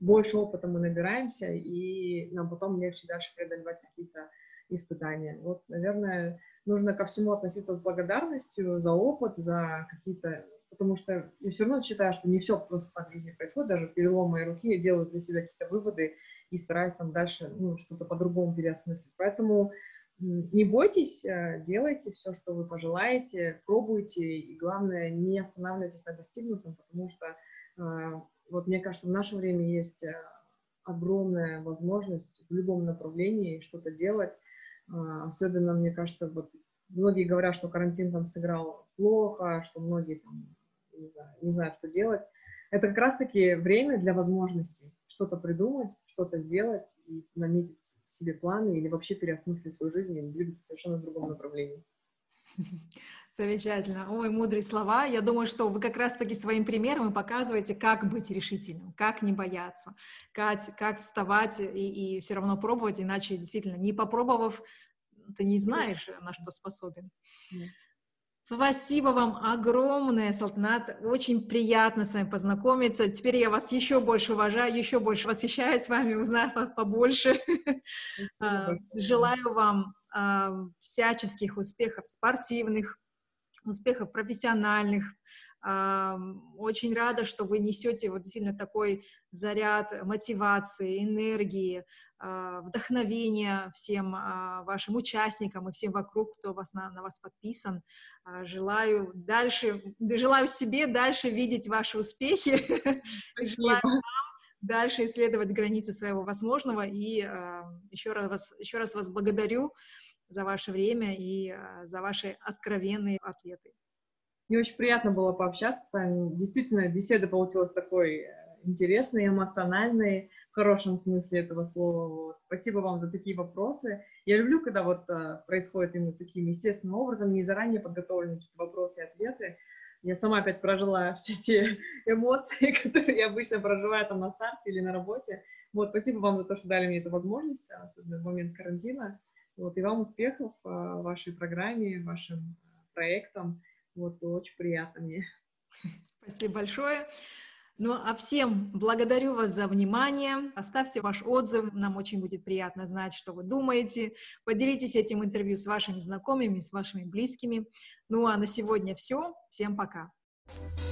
Speaker 1: больше опыта мы набираемся, и нам потом легче дальше преодолевать какие-то испытания. Вот, наверное, нужно ко всему относиться с благодарностью за опыт, за какие-то... Потому что я все равно считаю, что не все просто так в жизни происходит, даже перелом моей руки, я делаю для себя какие-то выводы и стараюсь там дальше ну, что-то по-другому переосмыслить. Поэтому не бойтесь, э, делайте все, что вы пожелаете, пробуйте, и главное, не останавливайтесь на достигнутом, потому что э, вот мне кажется, в наше время есть э, огромная возможность в любом направлении что-то делать, а, особенно, мне кажется, вот многие говорят, что карантин там сыграл плохо, что многие там не, знаю, не знают, что делать. Это как раз-таки время для возможностей что-то придумать, что-то сделать и наметить себе планы или вообще переосмыслить свою жизнь и двигаться совершенно в другом направлении. [laughs]
Speaker 2: Замечательно. Ой, мудрые слова. Я думаю, что вы как раз-таки своим примером и показываете, как быть решительным, как не бояться, как, как вставать и, и все равно пробовать, иначе действительно, не попробовав, ты не знаешь, на что способен. Спасибо вам огромное, Салтанат. Очень приятно с вами познакомиться. Теперь я вас еще больше уважаю, еще больше восхищаюсь вами, узнав побольше. А, желаю вам а, всяческих успехов спортивных, успехов профессиональных. Очень рада, что вы несете вот действительно такой заряд мотивации, энергии, вдохновения всем а, вашим участникам и всем вокруг, кто вас на, на вас подписан. А, желаю дальше, желаю себе дальше видеть ваши успехи. [laughs] Желаю вам дальше исследовать границы своего возможного. И еще раз вас, еще раз вас благодарю за ваше время и за ваши откровенные ответы.
Speaker 1: Мне очень приятно было пообщаться с вами. Действительно, беседа получилась такой э, интересной, эмоциональной, хорошем смысле этого слова. Вот. Спасибо вам за такие вопросы. Я люблю, когда вот а, происходит именно таким естественным образом, не заранее подготовленные вопросы и ответы. Я сама опять прожила [laughs] все те эмоции, [laughs] которые я обычно проживаю там на старте или на работе. Вот, спасибо вам за то, что дали мне эту возможность, особенно в момент карантина. Вот, и вам успехов в вашей программе, вашим проектам. Вот, очень приятно мне.
Speaker 2: Спасибо большое. Ну а всем благодарю вас за внимание. Оставьте ваш отзыв, нам очень будет приятно знать, что вы думаете. Поделитесь этим интервью с вашими знакомыми, с вашими близкими. Ну а на сегодня все. Всем пока. Пока.